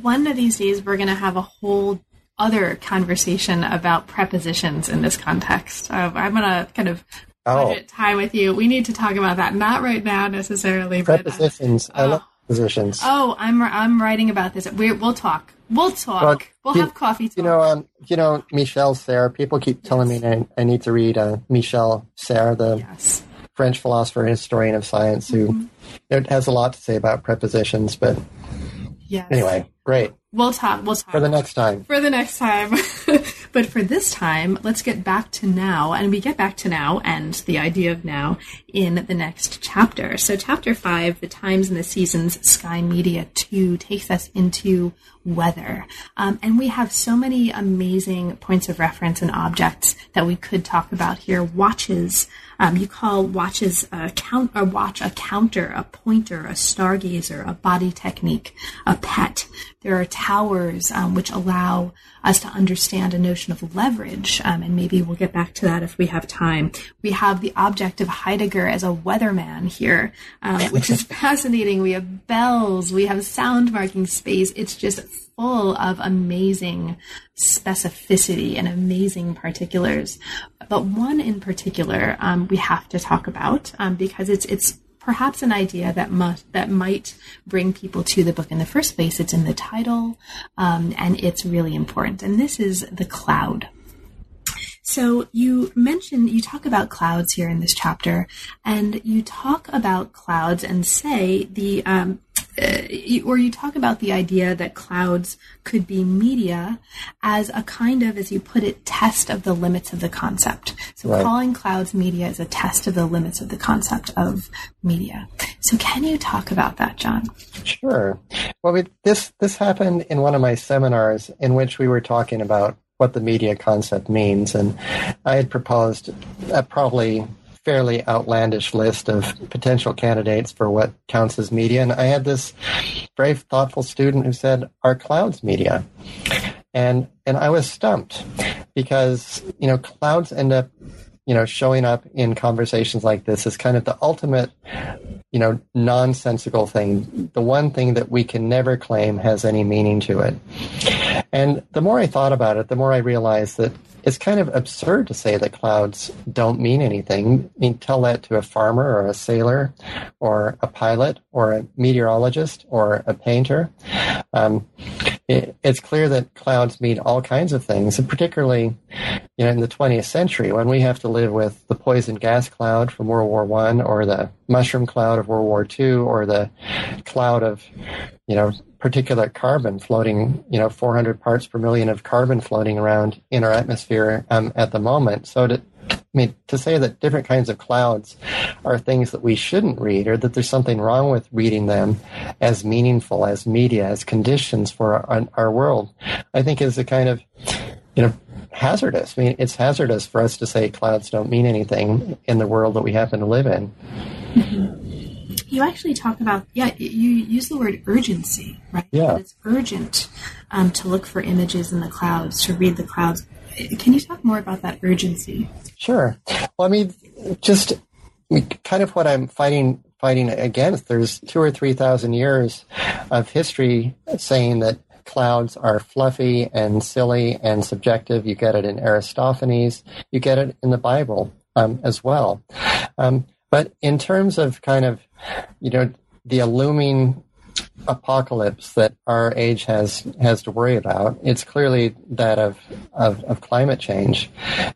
One of these days, we're going to have a whole other conversation about prepositions in this context. Uh, I'm going to kind of oh. budget time with you. We need to talk about that. Not right now necessarily. Prepositions. But, uh, I love prepositions. Oh, I'm I'm writing about this. we will talk. We'll talk. Well, we'll you, have coffee. Talk. You know, um, you know, Michel Serres. People keep telling yes. me I, I, need to read uh, Michel Serres, the yes. French philosopher and historian of science, who mm-hmm. has a lot to say about prepositions. But yes. anyway, great. We'll talk. We'll talk for the next time. For the next time, *laughs* but for this time, let's get back to now, and we get back to now and the idea of now in the next chapter. So, chapter five, the times and the seasons, Sky Media two, takes us into weather, um, and we have so many amazing points of reference and objects that we could talk about here. Watches. Um, you call watches a count, a watch a counter, a pointer, a stargazer, a body technique, a pet. There are towers um, which allow us to understand a notion of leverage, um, and maybe we'll get back to that if we have time. We have the object of Heidegger as a weatherman here, um, which is *laughs* fascinating. We have bells, we have sound marking space. It's just full of amazing specificity and amazing particulars. But one in particular um, we have to talk about um, because it's it's perhaps an idea that must that might bring people to the book in the first place. It's in the title, um, and it's really important. And this is the cloud. So you mention you talk about clouds here in this chapter, and you talk about clouds and say the um, uh, or you talk about the idea that clouds could be media as a kind of, as you put it, test of the limits of the concept. So right. calling clouds media is a test of the limits of the concept of media. So can you talk about that, John? Sure. Well, we, this this happened in one of my seminars in which we were talking about what the media concept means, and I had proposed uh, probably fairly outlandish list of potential candidates for what counts as media. And I had this brave, thoughtful student who said, "Are clouds media?" And and I was stumped because you know clouds end up you know showing up in conversations like this as kind of the ultimate you know nonsensical thing the one thing that we can never claim has any meaning to it and the more i thought about it the more i realized that it's kind of absurd to say that clouds don't mean anything. I mean, tell that to a farmer or a sailor or a pilot or a meteorologist or a painter. Um, it, it's clear that clouds mean all kinds of things, and particularly you know, in the 20th century when we have to live with the poison gas cloud from World War One or the mushroom cloud of World War II or the cloud of, you know, particulate carbon floating, you know, 400 parts per million of carbon floating around in our atmosphere um, at the moment. So to, I mean, to say that different kinds of clouds are things that we shouldn't read or that there's something wrong with reading them as meaningful, as media, as conditions for our, our world, I think is a kind of, you know, hazardous. I mean, it's hazardous for us to say clouds don't mean anything in the world that we happen to live in. Mm-hmm you actually talk about yeah you use the word urgency right yeah that it's urgent um, to look for images in the clouds to read the clouds can you talk more about that urgency? Sure. Well i mean just kind of what i'm fighting fighting against there's two or three thousand years of history saying that clouds are fluffy and silly and subjective. You get it in aristophanes. You get it in the bible um, as well. Um, but in terms of kind of, you know, the looming apocalypse that our age has has to worry about, it's clearly that of of, of climate change.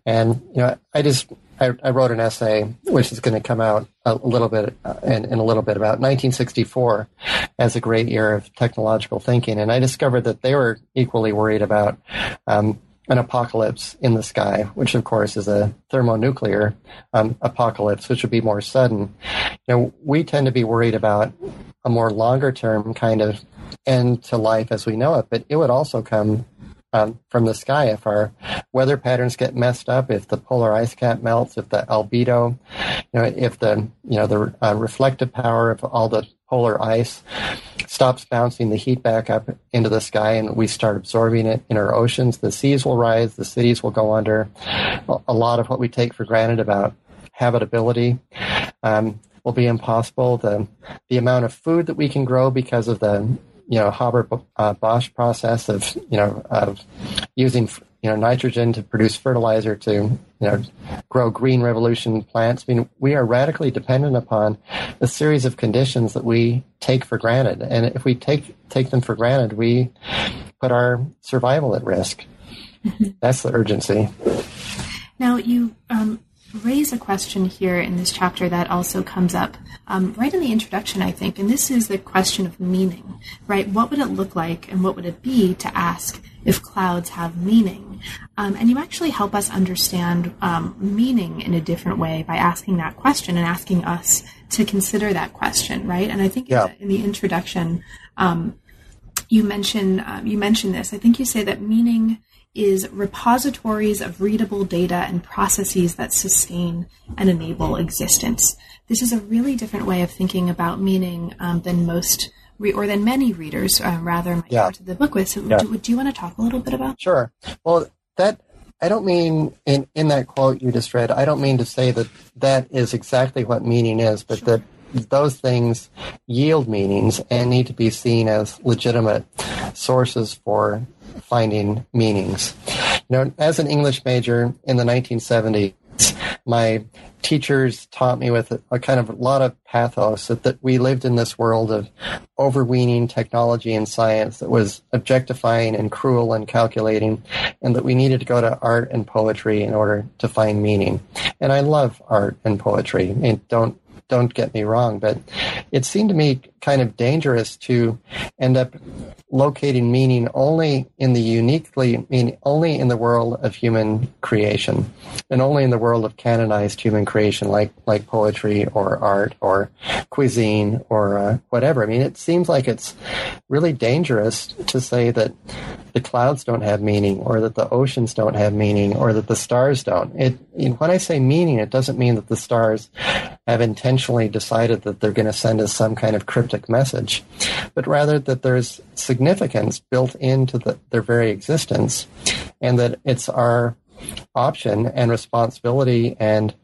And you know, I just I, I, wrote an essay which is going to come out a little bit uh, in, in, a little bit about 1964 as a great year of technological thinking, and I discovered that they were equally worried about um, an apocalypse in the sky, which of course is a thermonuclear um, apocalypse, which would be more sudden. You know, we tend to be worried about a more longer term kind of end to life as we know it, but it would also come um, from the sky. If our weather patterns get messed up, if the polar ice cap melts, if the albedo, you know, if the you know the uh, reflective power of all the polar ice stops bouncing the heat back up into the sky and we start absorbing it in our oceans, the seas will rise, the cities will go under. A lot of what we take for granted about habitability um, will be impossible. The the amount of food that we can grow because of the you know Haber uh, Bosch process of you know of using you know nitrogen to produce fertilizer to you know grow green revolution plants. I mean, we are radically dependent upon a series of conditions that we take for granted, and if we take take them for granted, we put our survival at risk. *laughs* That's the urgency. Now you um, raise a question here in this chapter that also comes up um, right in the introduction, I think, and this is the question of meaning, right? What would it look like and what would it be to ask if clouds have meaning? Um, and you actually help us understand um, meaning in a different way by asking that question and asking us to consider that question, right? And I think yeah. in the introduction, um, you mention um, you mentioned this. I think you say that meaning is repositories of readable data and processes that sustain and enable existence. This is a really different way of thinking about meaning um, than most re- or than many readers uh, rather might yeah. to the book with. So, yeah. do, do, you want to talk a little bit about? Sure. Well, that I don't mean in in that quote you just read. I don't mean to say that that is exactly what meaning is, but sure. that those things yield meanings and need to be seen as legitimate sources for finding meanings. You know, as an English major in the 1970s, my teachers taught me with a, a, kind of a lot of pathos that, that we lived in this world of overweening technology and science that was objectifying and cruel and calculating, and that we needed to go to art and poetry in order to find meaning. And I love art and poetry. And don't don't get me wrong, but it seemed to me kind of dangerous to end up locating meaning only in the uniquely mean only in the world of human creation and only in the world of canonized human creation like like poetry or art or cuisine or uh, whatever. I mean it seems like it's really dangerous to say that the clouds don't have meaning or that the oceans don't have meaning or that the stars don't. It when i say meaning it doesn't mean that the stars have intentionally decided that they're going to send us some kind of cryptic message but rather that there's significance built into the, their very existence, and that it's our option and responsibility and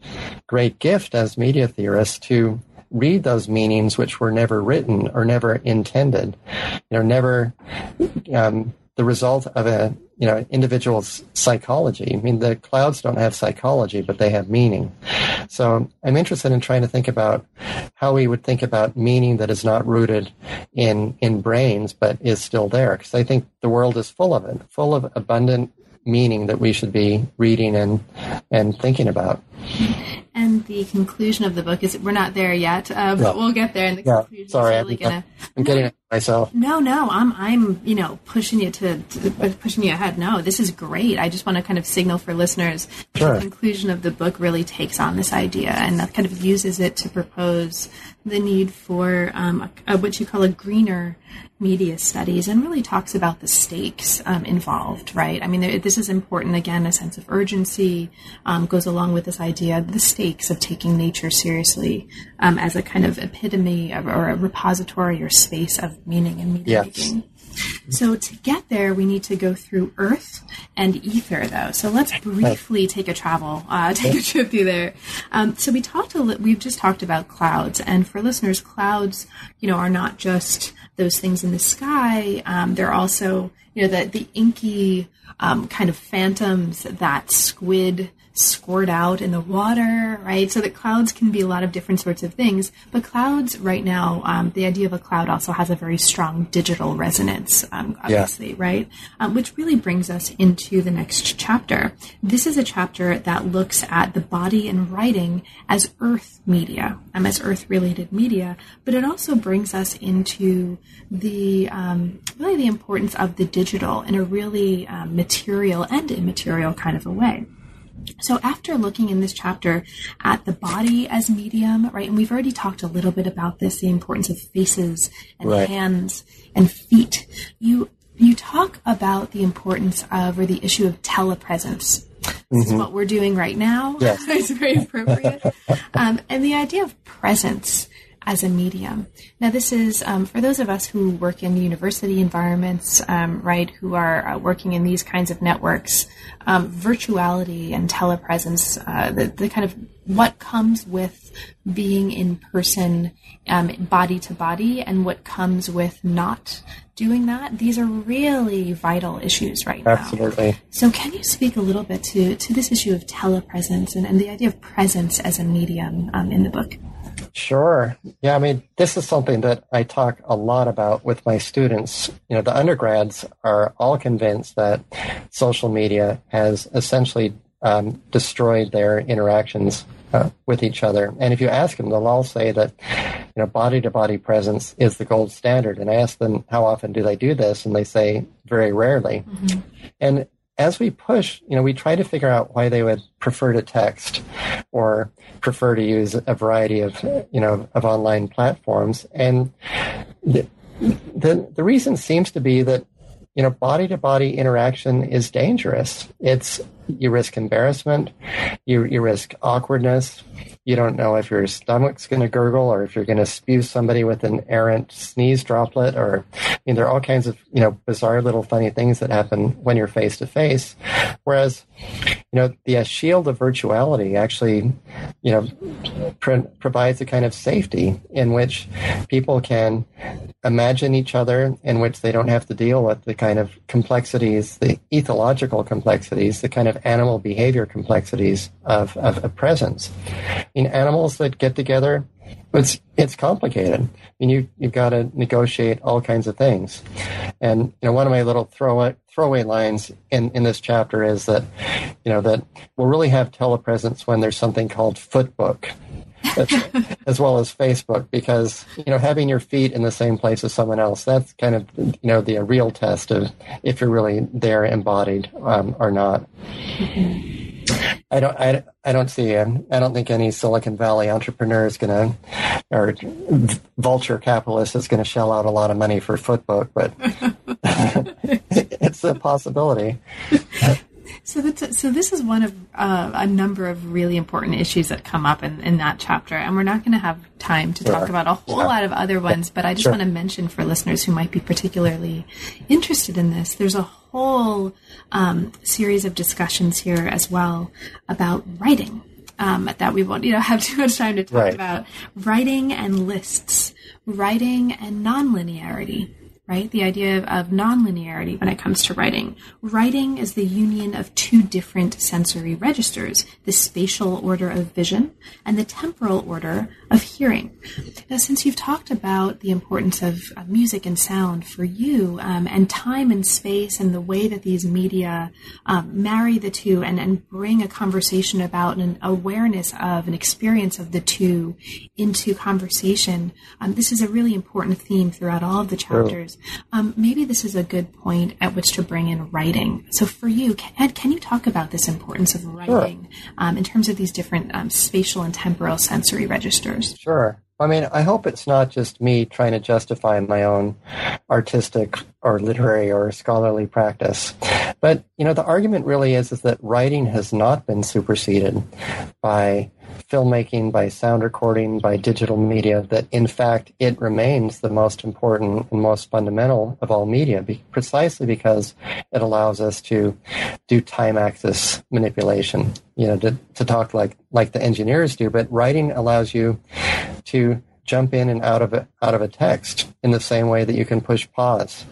great gift as media theorists to read those meanings which were never written or never intended, you know, never um, the result of a you know individual's psychology. I mean, the clouds don't have psychology, but they have meaning. So I'm interested in trying to think about how we would think about meaning that is not rooted in in brains, but is still there. Because I think the world is full of it, full of abundant meaning that we should be reading and and thinking about. And the conclusion of the book is we're not there yet, uh, but yeah. we'll get there. And the yeah. conclusion Sorry, is really I'm, gonna. I'm getting it myself. No, no, I'm I'm you know pushing you to, to, pushing you ahead. No, this is great. I just want to kind of signal for listeners. Sure. The conclusion of the book really takes on this idea and that kind of uses it to propose the need for um, a, a, what you call a greener media studies and really talks about the stakes um, involved, right? I mean, there, this is important. Again, a sense of urgency um, goes along with this idea of the stakes of taking nature seriously um, as a kind of epitome of, or a repository or space of meaning and media yes. making. So to get there, we need to go through Earth and ether, though. So let's briefly take a travel, uh, *laughs* take a trip through there. Um, so we talked a li- we've just talked about clouds, and for listeners, clouds, you know, are not just those things in the sky. Um, they're also, you know, the the inky um, kind of phantoms that squid squirt out in the water, right? So that clouds can be a lot of different sorts of things. But clouds, right now, um, the idea of a cloud also has a very strong digital resonance, um, obviously, yeah. right? Um, which really brings us into the next chapter. This is a chapter that looks at the body and writing as earth media, um, as earth related media, but it also brings us into the um, really the importance of the digital in a really um, material and immaterial kind of a way. So after looking in this chapter at the body as medium, right, and we've already talked a little bit about this, the importance of faces and right. hands and feet. You you talk about the importance of or the issue of telepresence. This mm-hmm. is what we're doing right now. Yes. *laughs* it's very appropriate. *laughs* um, and the idea of presence as a medium. Now, this is um, for those of us who work in university environments, um, right, who are uh, working in these kinds of networks, um, virtuality and telepresence, uh, the, the, kind of what comes with being in person, um, body to body, and what comes with not doing that. These are really vital issues right now. Absolutely. So, can you speak a little bit to, to this issue of telepresence and, and the idea of presence as a medium um, in the book? Sure. Yeah, I mean, this is something that I talk a lot about with my students. You know, the undergrads are all convinced that social media has essentially um, destroyed their interactions uh, with each other. And if you ask them, they'll all say that, you know, body to body presence is the gold standard. And I ask them, how often do they do this? And they say, very rarely. Mm-hmm. And as we push, you know, we try to figure out why they would prefer to text or prefer to use a variety of, you know, of online platforms. And the, the, the reason seems to be that, you know, body to body interaction is dangerous. It's, you risk embarrassment, you, you risk awkwardness, you don't know if your stomach's going to gurgle or if you're going to spew somebody with an errant sneeze droplet or I mean there are all kinds of you know bizarre little funny things that happen when you're face to face. Whereas you know the uh, shield of virtuality actually you know provides a kind of safety in which people can imagine each other in which they don't have to deal with the kind of complexities the ethological complexities the kind of animal behavior complexities of, of, of presence In animals that get together, it's it's complicated. I mean, you you've got to negotiate all kinds of things. And you know, one of my little throwaway throwaway lines in in this chapter is that you know that we'll really have telepresence when there's something called footbook. As well as Facebook, because you know having your feet in the same place as someone else that's kind of you know the real test of if you're really there embodied um, or not. I don't. I, I don't see. I don't think any Silicon Valley entrepreneur is going to, or vulture capitalist is going to shell out a lot of money for Footbook, but *laughs* it's a possibility. So that's, so this is one of uh, a number of really important issues that come up in, in that chapter, and we're not going to have time to talk about a whole lot of other ones. But I just sure. want to mention for listeners who might be particularly interested in this, there's a whole um, series of discussions here as well about writing. Um, that we won't, you know, have *laughs* too much time to talk right. about writing and lists, writing and nonlinearity right? The idea of, of nonlinearity when it comes to writing. Writing is the union of two different sensory registers, the spatial order of vision and the temporal order of hearing. Now, since you've talked about the importance of, of music and sound for you, um, and time and space and the way that these media um, marry the two and, and bring a conversation about an awareness of an experience of the two into conversation, um, this is a really important theme throughout all of the chapters. Um, maybe this is a good point at which to bring in writing. So for you, can, can you talk about this importance of writing sure. um, in terms of these different um, spatial and temporal sensory registers? Sure. I mean, I hope it's not just me trying to justify my own artistic or literary or scholarly practice. But, you know, the argument really is, is that writing has not been superseded by filmmaking, by sound recording, by digital media, that in fact it remains the most important and most fundamental of all media, be, precisely because it allows us to do time axis manipulation, you know, to, to talk like, like the engineers do, but writing allows you to jump in and out of a, out of a text in the same way that you can push pause.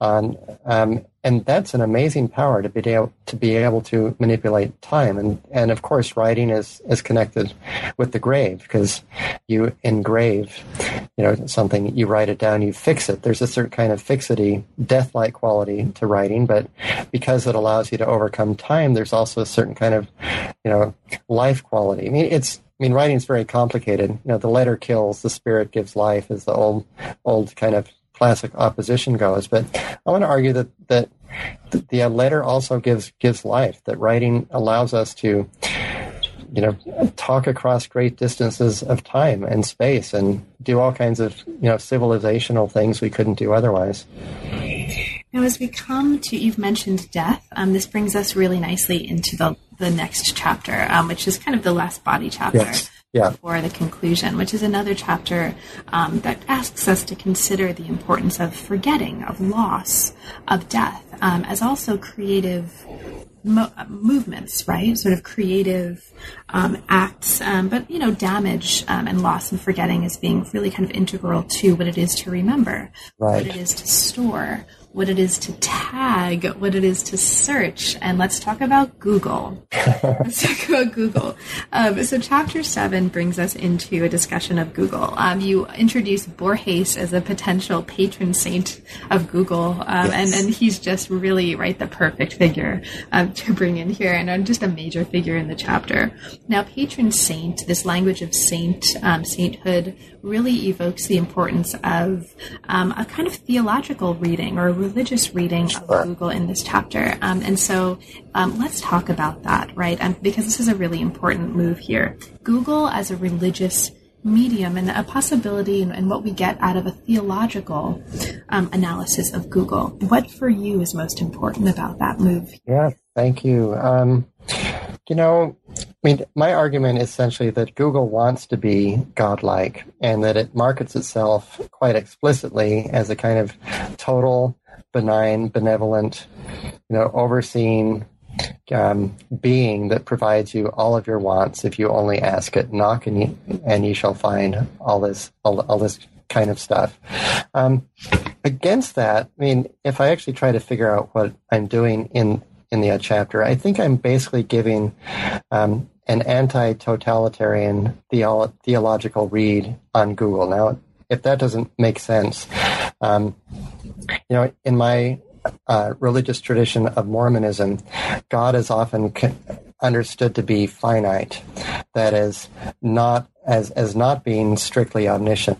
Um, um, and that's an amazing power to be able to be able to manipulate time. And and of course, writing is is connected with the grave because you engrave, you know, something. You write it down, you fix it. There's a certain kind of fixity, death-like quality to writing, but because it allows you to overcome time, there's also a certain kind of, you know, life quality. I mean, it's I mean, writing is very complicated. You know, the letter kills, the spirit gives life, as the old, old kind of classic opposition goes. But I want to argue that that the letter also gives gives life. That writing allows us to, you know, talk across great distances of time and space and do all kinds of you know civilizational things we couldn't do otherwise. Now, as we come to, you've mentioned death. Um, this brings us really nicely into the the next chapter, um, which is kind of the last body chapter. Yes. Yeah. For the conclusion, which is another chapter um, that asks us to consider the importance of forgetting, of loss, of death, um, as also creative mo- movements, right? Sort of creative um, acts, um, but you know, damage um, and loss and forgetting as being really kind of integral to what it is to remember, right. what it is to store, what it is to tag, what it is to search, and let's talk about Google. *laughs* let's talk about Google. Um, so, chapter seven brings us into a discussion of Google. Um, you introduce Borges as a potential patron saint of Google, um, yes. and, and he's just really right the perfect figure um, to bring in here, and just a major figure in the chapter. Now, patron saint, this language of saint, um, sainthood, really evokes the importance of um, a kind of theological reading or religious reading sure. of Google in this chapter. Um, and so um, let's talk about that, right? And because this is a really important move here. Google as a religious medium and a possibility and, and what we get out of a theological um, analysis of Google. What for you is most important about that move? Yeah, thank you. Um, you know, I mean, my argument is essentially that Google wants to be godlike and that it markets itself quite explicitly as a kind of total benign, benevolent, you know, overseeing um, being that provides you all of your wants if you only ask it. Knock and you, and you shall find all this all, all this kind of stuff. Um, against that, I mean, if I actually try to figure out what I'm doing in in the chapter, I think I'm basically giving um, an anti-totalitarian theo- theological read on Google. Now, if that doesn't make sense, um, you know, in my uh, religious tradition of Mormonism, God is often understood to be finite, that is, not as as not being strictly omniscient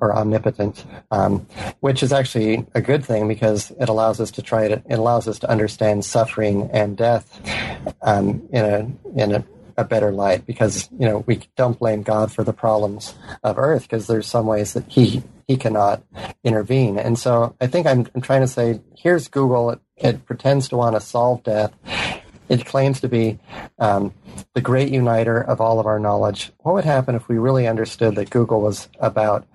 or omnipotent, um, which is actually a good thing because it allows us to try to it allows us to understand suffering and death um, in a in a a better light because you know we don't blame God for the problems of Earth because there's some ways that he he cannot intervene. And so I think I'm, I'm trying to say here's Google. It, it pretends to want to solve death. It claims to be um, the great uniter of all of our knowledge. What would happen if we really understood that Google was about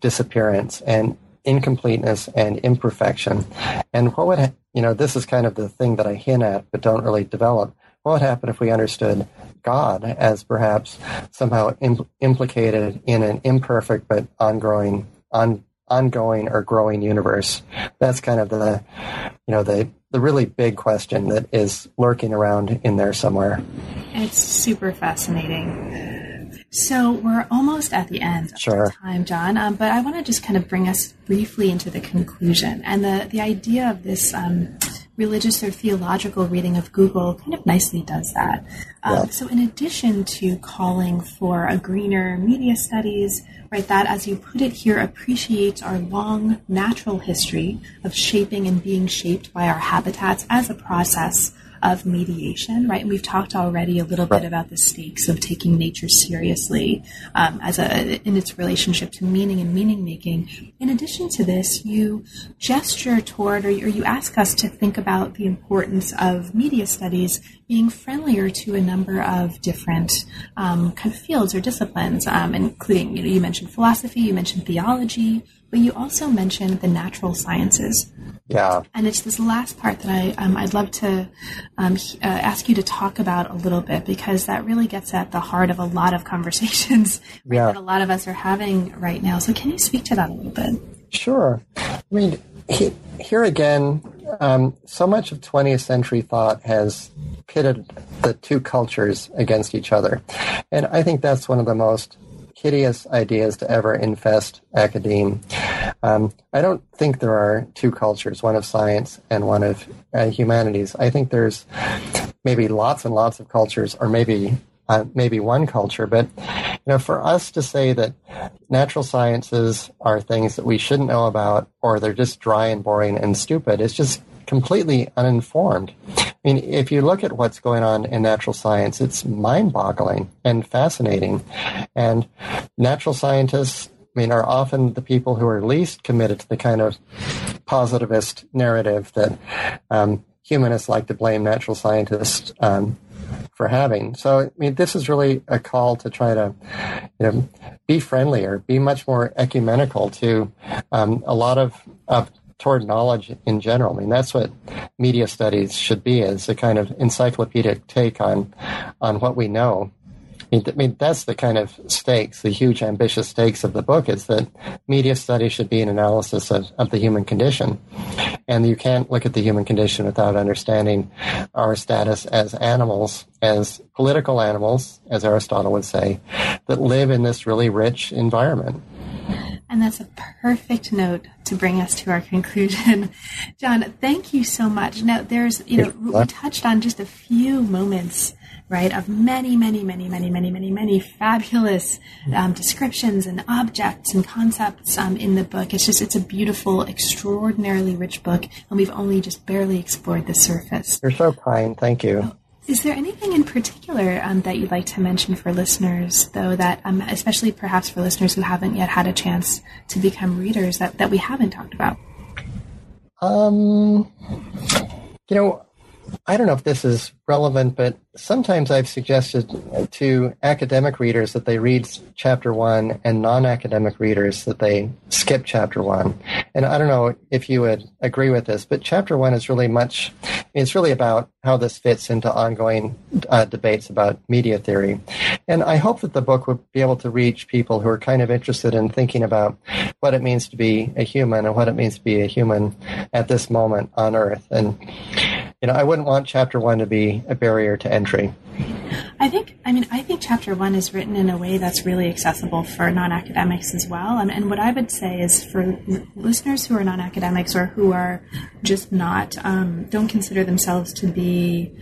disappearance and incompleteness and imperfection? And what would, you know, this is kind of the thing that I hint at but don't really develop. What would happen if we understood God as perhaps somehow impl- implicated in an imperfect but ongoing, on, ongoing or growing universe? That's kind of the, you know, the the really big question that is lurking around in there somewhere. It's super fascinating. So we're almost at the end of sure. time, John. Um, but I want to just kind of bring us briefly into the conclusion and the the idea of this. Um, religious or theological reading of Google kind of nicely does that. Um, yeah. So, in addition to calling for a greener media studies, right, that, as you put it here, appreciates our long natural history of shaping and being shaped by our habitats as a process of mediation, right? And we've talked already a little bit about the stakes of taking nature seriously um, as a in its relationship to meaning and meaning making. In addition to this, you gesture toward, or you ask us to think about the importance of media studies being friendlier to a number of different um, kind of fields or disciplines, um, including you know you mentioned philosophy, you mentioned theology, but you also mentioned the natural sciences. Yeah. And it's this last part that I um, I'd love to um, uh, ask you to talk about a little bit because that really gets at the heart of a lot of conversations right, *laughs* yeah. that a lot of us are having right now. So can you speak to that a little bit? Sure. I mean, here again, um, so much of 20th century thought has pitted the two cultures against each other, and I think that's one of the most hideous ideas to ever infest academe. Um, I don't think there are two cultures, one of science and one of uh, humanities. I think there's maybe lots and lots of cultures, or maybe uh, maybe one culture. But you know, for us to say that natural sciences are things that we shouldn't know about, or they're just dry and boring and stupid, is just completely uninformed. I mean, if you look at what's going on in natural science, it's mind boggling and fascinating. And natural scientists, I mean, are often the people who are least committed to the kind of positivist narrative that um, humanists like to blame natural scientists um, for having. So, I mean, this is really a call to try to, you know, be friendlier, be much more ecumenical to um, a lot of toward knowledge in general. I mean, that's what media studies should be: is a kind of encyclopedic take on on what we know. I mean, that's the kind of stakes, the huge ambitious stakes of the book is that media studies should be an analysis of, of the human condition. And you can't look at the human condition without understanding our status as animals, as political animals, as Aristotle would say, that live in this really rich environment. And that's a perfect note to bring us to our conclusion. *laughs* John, thank you so much. Now, there's, you know, we touched on just a few moments right, of many, many, many, many, many, many, many fabulous um, descriptions and objects and concepts um, in the book. It's just, it's a beautiful, extraordinarily rich book, and we've only just barely explored the surface. You're so kind. Thank you. Is there anything in particular um, that you'd like to mention for listeners, though, that um, especially perhaps for listeners who haven't yet had a chance to become readers that, that we haven't talked about? Um, you know, I don't know if this is relevant, but sometimes I've suggested to academic readers that they read chapter one and non academic readers that they skip chapter one. And I don't know if you would agree with this, but chapter one is really much, it's really about how this fits into ongoing uh, debates about media theory. And I hope that the book would be able to reach people who are kind of interested in thinking about what it means to be a human and what it means to be a human at this moment on Earth. And you know, I wouldn't want chapter one to be a barrier to entry. I think, I mean, I think chapter one is written in a way that's really accessible for non academics as well. And, and, what I would say is for listeners who are non academics or who are just not, um, don't consider themselves to be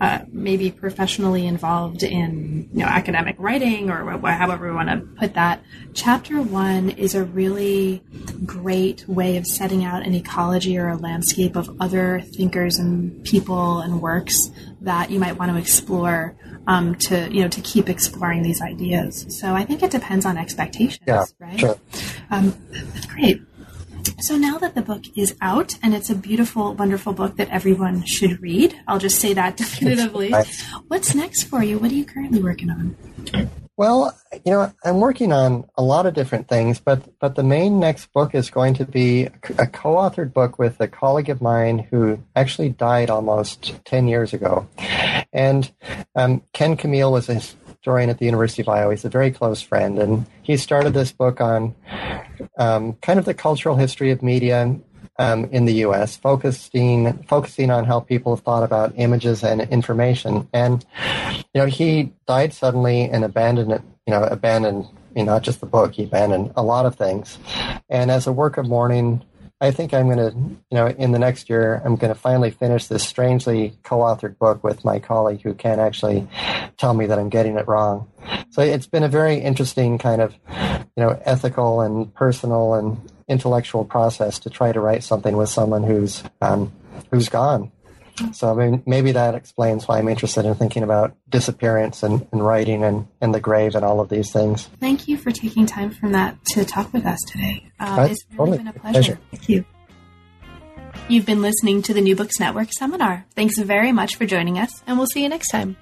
uh, maybe professionally involved in you know academic writing or wh- however we want to put that. Chapter one is a really great way of setting out an ecology or a landscape of other thinkers and people and works that you might want to explore um, to you know to keep exploring these ideas. So I think it depends on expectations, yeah, right? Sure. Um, that's great. So now that the book is out and it's a beautiful, wonderful book that everyone should read, I'll just say that *laughs* definitively. What's next for you? What are you currently working on? Well, you know, I'm working on a lot of different things, but but the main next book is going to be a co-authored book with a colleague of mine who actually died almost ten years ago, and um, Ken Cmiel was a historian at the University of Iowa. He's a very close friend, and he started this book on um, kind of the cultural history of media um, in the U.S., focusing focusing on how people thought about images and information. And you know, he died suddenly and abandoned it. You know, abandoned not just the book. He abandoned a lot of things. And as a work of mourning, I think I'm going to, you know, in the next year, I'm going to finally finish this strangely co-authored book with my colleague who can't actually tell me that I'm getting it wrong. So it's been a very interesting kind of, you know, ethical and personal and intellectual process to try to write something with someone who's um, who's gone. So I mean, maybe that explains why I'm interested in thinking about disappearance and, and writing and, and the grave and all of these things. Thank you for taking time from that to talk with us today. Uh, it's really totally. been a pleasure. pleasure. Thank you. You've been listening to the New Books Network seminar. Thanks very much for joining us, and we'll see you next time.